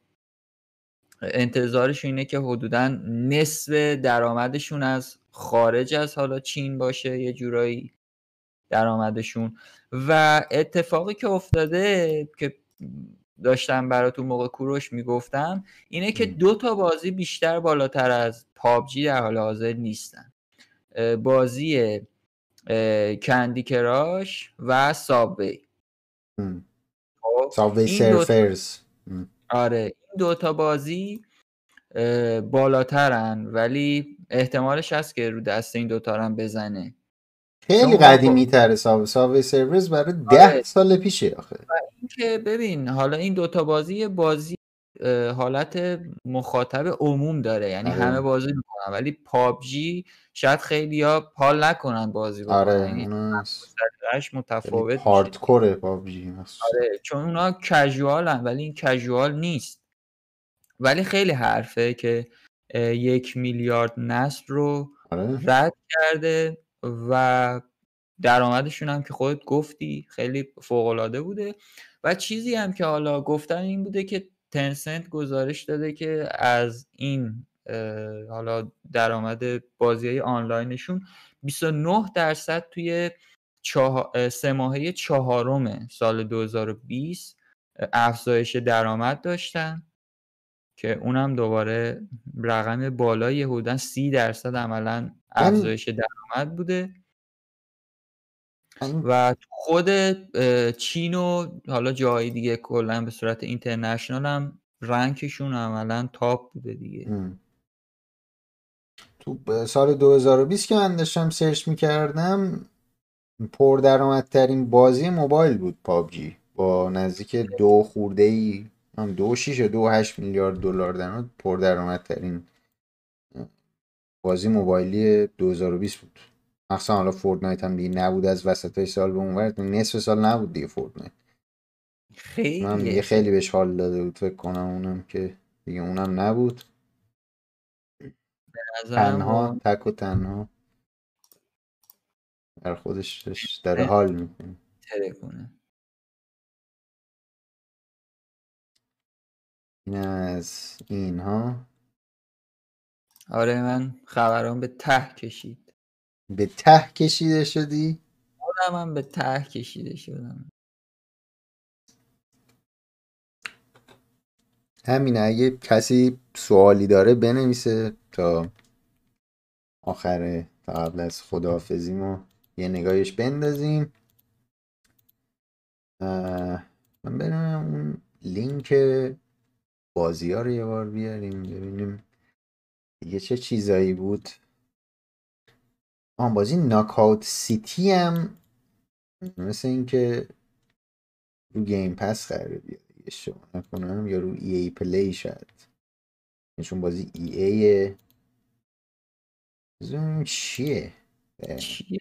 انتظارش اینه که حدودا نصف درآمدشون از خارج از حالا چین باشه. یه جورایی درآمدشون. و اتفاقی که افتاده که داشتم براتون موقع کوروش می‌گفتم اینه که دو تا بازی بیشتر بالاتر از پابجی در حال حاضر نیستن. بازی کندی کراش و سابوی. سابوی سرفرز آره این دوتا بازی بالاترن ولی احتمالش هست که رو دست این دوتا هم بزنه. خیلی قدیمی تره ساوی ساوی سرورز برای ده آره. سال پیشه آخه. که ببین حالا این دوتا بازی بازی حالت مخاطب عموم داره. یعنی آره. همه بازی می‌کنن. ولی پابجی شاید خیلی ها پال نکنن بازی بکنن آره یعنی متفاوت هاردکوره پابجی آره چون اونا کژوالن ولی این کژوال نیست. ولی خیلی حرفه که یک میلیارد نصب رو آره. رد کرده. و درآمدشون هم که خودت گفتی خیلی فوق العاده بوده. و چیزی هم که حالا گفتن این بوده که تنسنت گزارش داده که از این حالا درآمد بازی های آنلاینشون 29 درصد توی چهار... سه ماهه چهارم سال 2020 افزایش درآمد داشتن. که اونم دوباره رقم بالای حدودا سی درصد عملا افزایش درآمد بوده. و خود چین و حالا جایی دیگه کلا به صورت اینترنشنال هم رنکشون عملا تاپ بوده دیگه. تو سال 2020 که من داشتم search می‌کردم پردرآمدترین بازی موبایل بود PUBG. با نزدیک دو خورده ای هم دو شیش دو هشت میلیارد دلار در پردرآمدترین بازی موبایلی 2020 بود. مخصوصا حالا Fortnite هم دیگه نبود از وسط های سال به اونور نصف سال نبود دیگه Fortnite. خیلی من دیگه خیلی بهش حال داده بود. فکر کنم اونم که دیگه اونم نبود. تنها تک و تنها. در خودش داره حال می‌کنه. این از اینها. آره من خبران به ته کشید. به ته کشیده شدی؟ خودم هم به ته کشیده شدم. همین اگه کسی سوالی داره بنویسه تا آخر تا قبل از خداحافظی ما یه نگاهش بندازیم. من برم اون لینک بازی ها رو یه بار بیاریم ببینیم دیگه چه چیزایی بود. آن بازی ناکاوت سیتی هم مثل اینکه رو گیم پس قراره بیاد اشتباه نکنم یا رو ای ای پلی شاید. چون بازی ای ای بزنیم چیه؟ چیه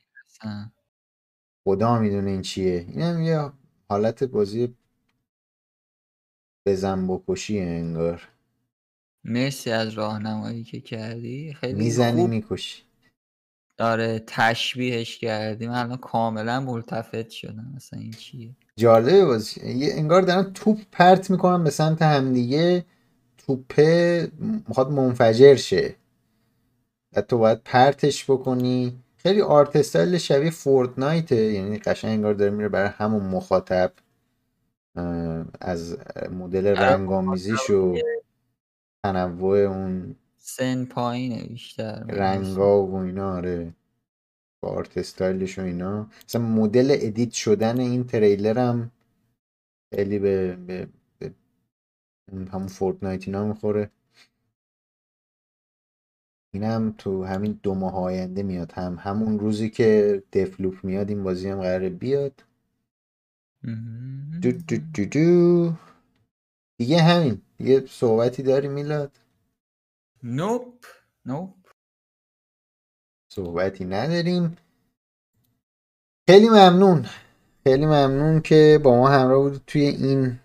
خدا می‌دونه این چیه. این هم یه حالت بازی بزن بکشی انگار. مرسی از راهنمایی که کردی. خیلی می‌زنی خوب. می‌کشی. داره تشبیهش کردیم. الان کاملا ملتفت شدم. مثلا این چیه؟ جالبه بازی. انگار دارن توپ پرت می‌کنن به سمت همدیگه. توپه می‌خواد منفجر شه. و تو باید پرتش بکنی. خیلی آرت استایل شبیه فورتنایته. یعنی قشنگ انگار داره میره برای همون مخاطب. از مدل رنگامیزیش و تنوع اون سن پایینه بیشتر رنگا و اینا آره. با آرت استایلش و اینا. مثلا مدل ادیت شدن این تریلر هم خیلی به, به, به همون فورتنایت اینا می‌خوره. این هم تو همین دو ماه آینده میاد. هم همون روزی که دفلوپ میاد این بازی هم قراره بیاد. دو دو دو دو. دیگه همین. یه صحبتی داری میلاد؟ نوپ نوپ صحبتی نداریم. خیلی ممنون. خیلی ممنون که با ما همراه بود توی این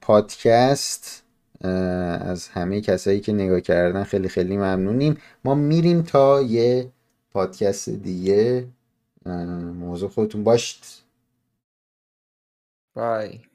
پادکست. از همه کسایی که نگاه کردن خیلی خیلی ممنونیم. ما میریم تا یه پادکست دیگه. موضوع خودتون باشید. Bye.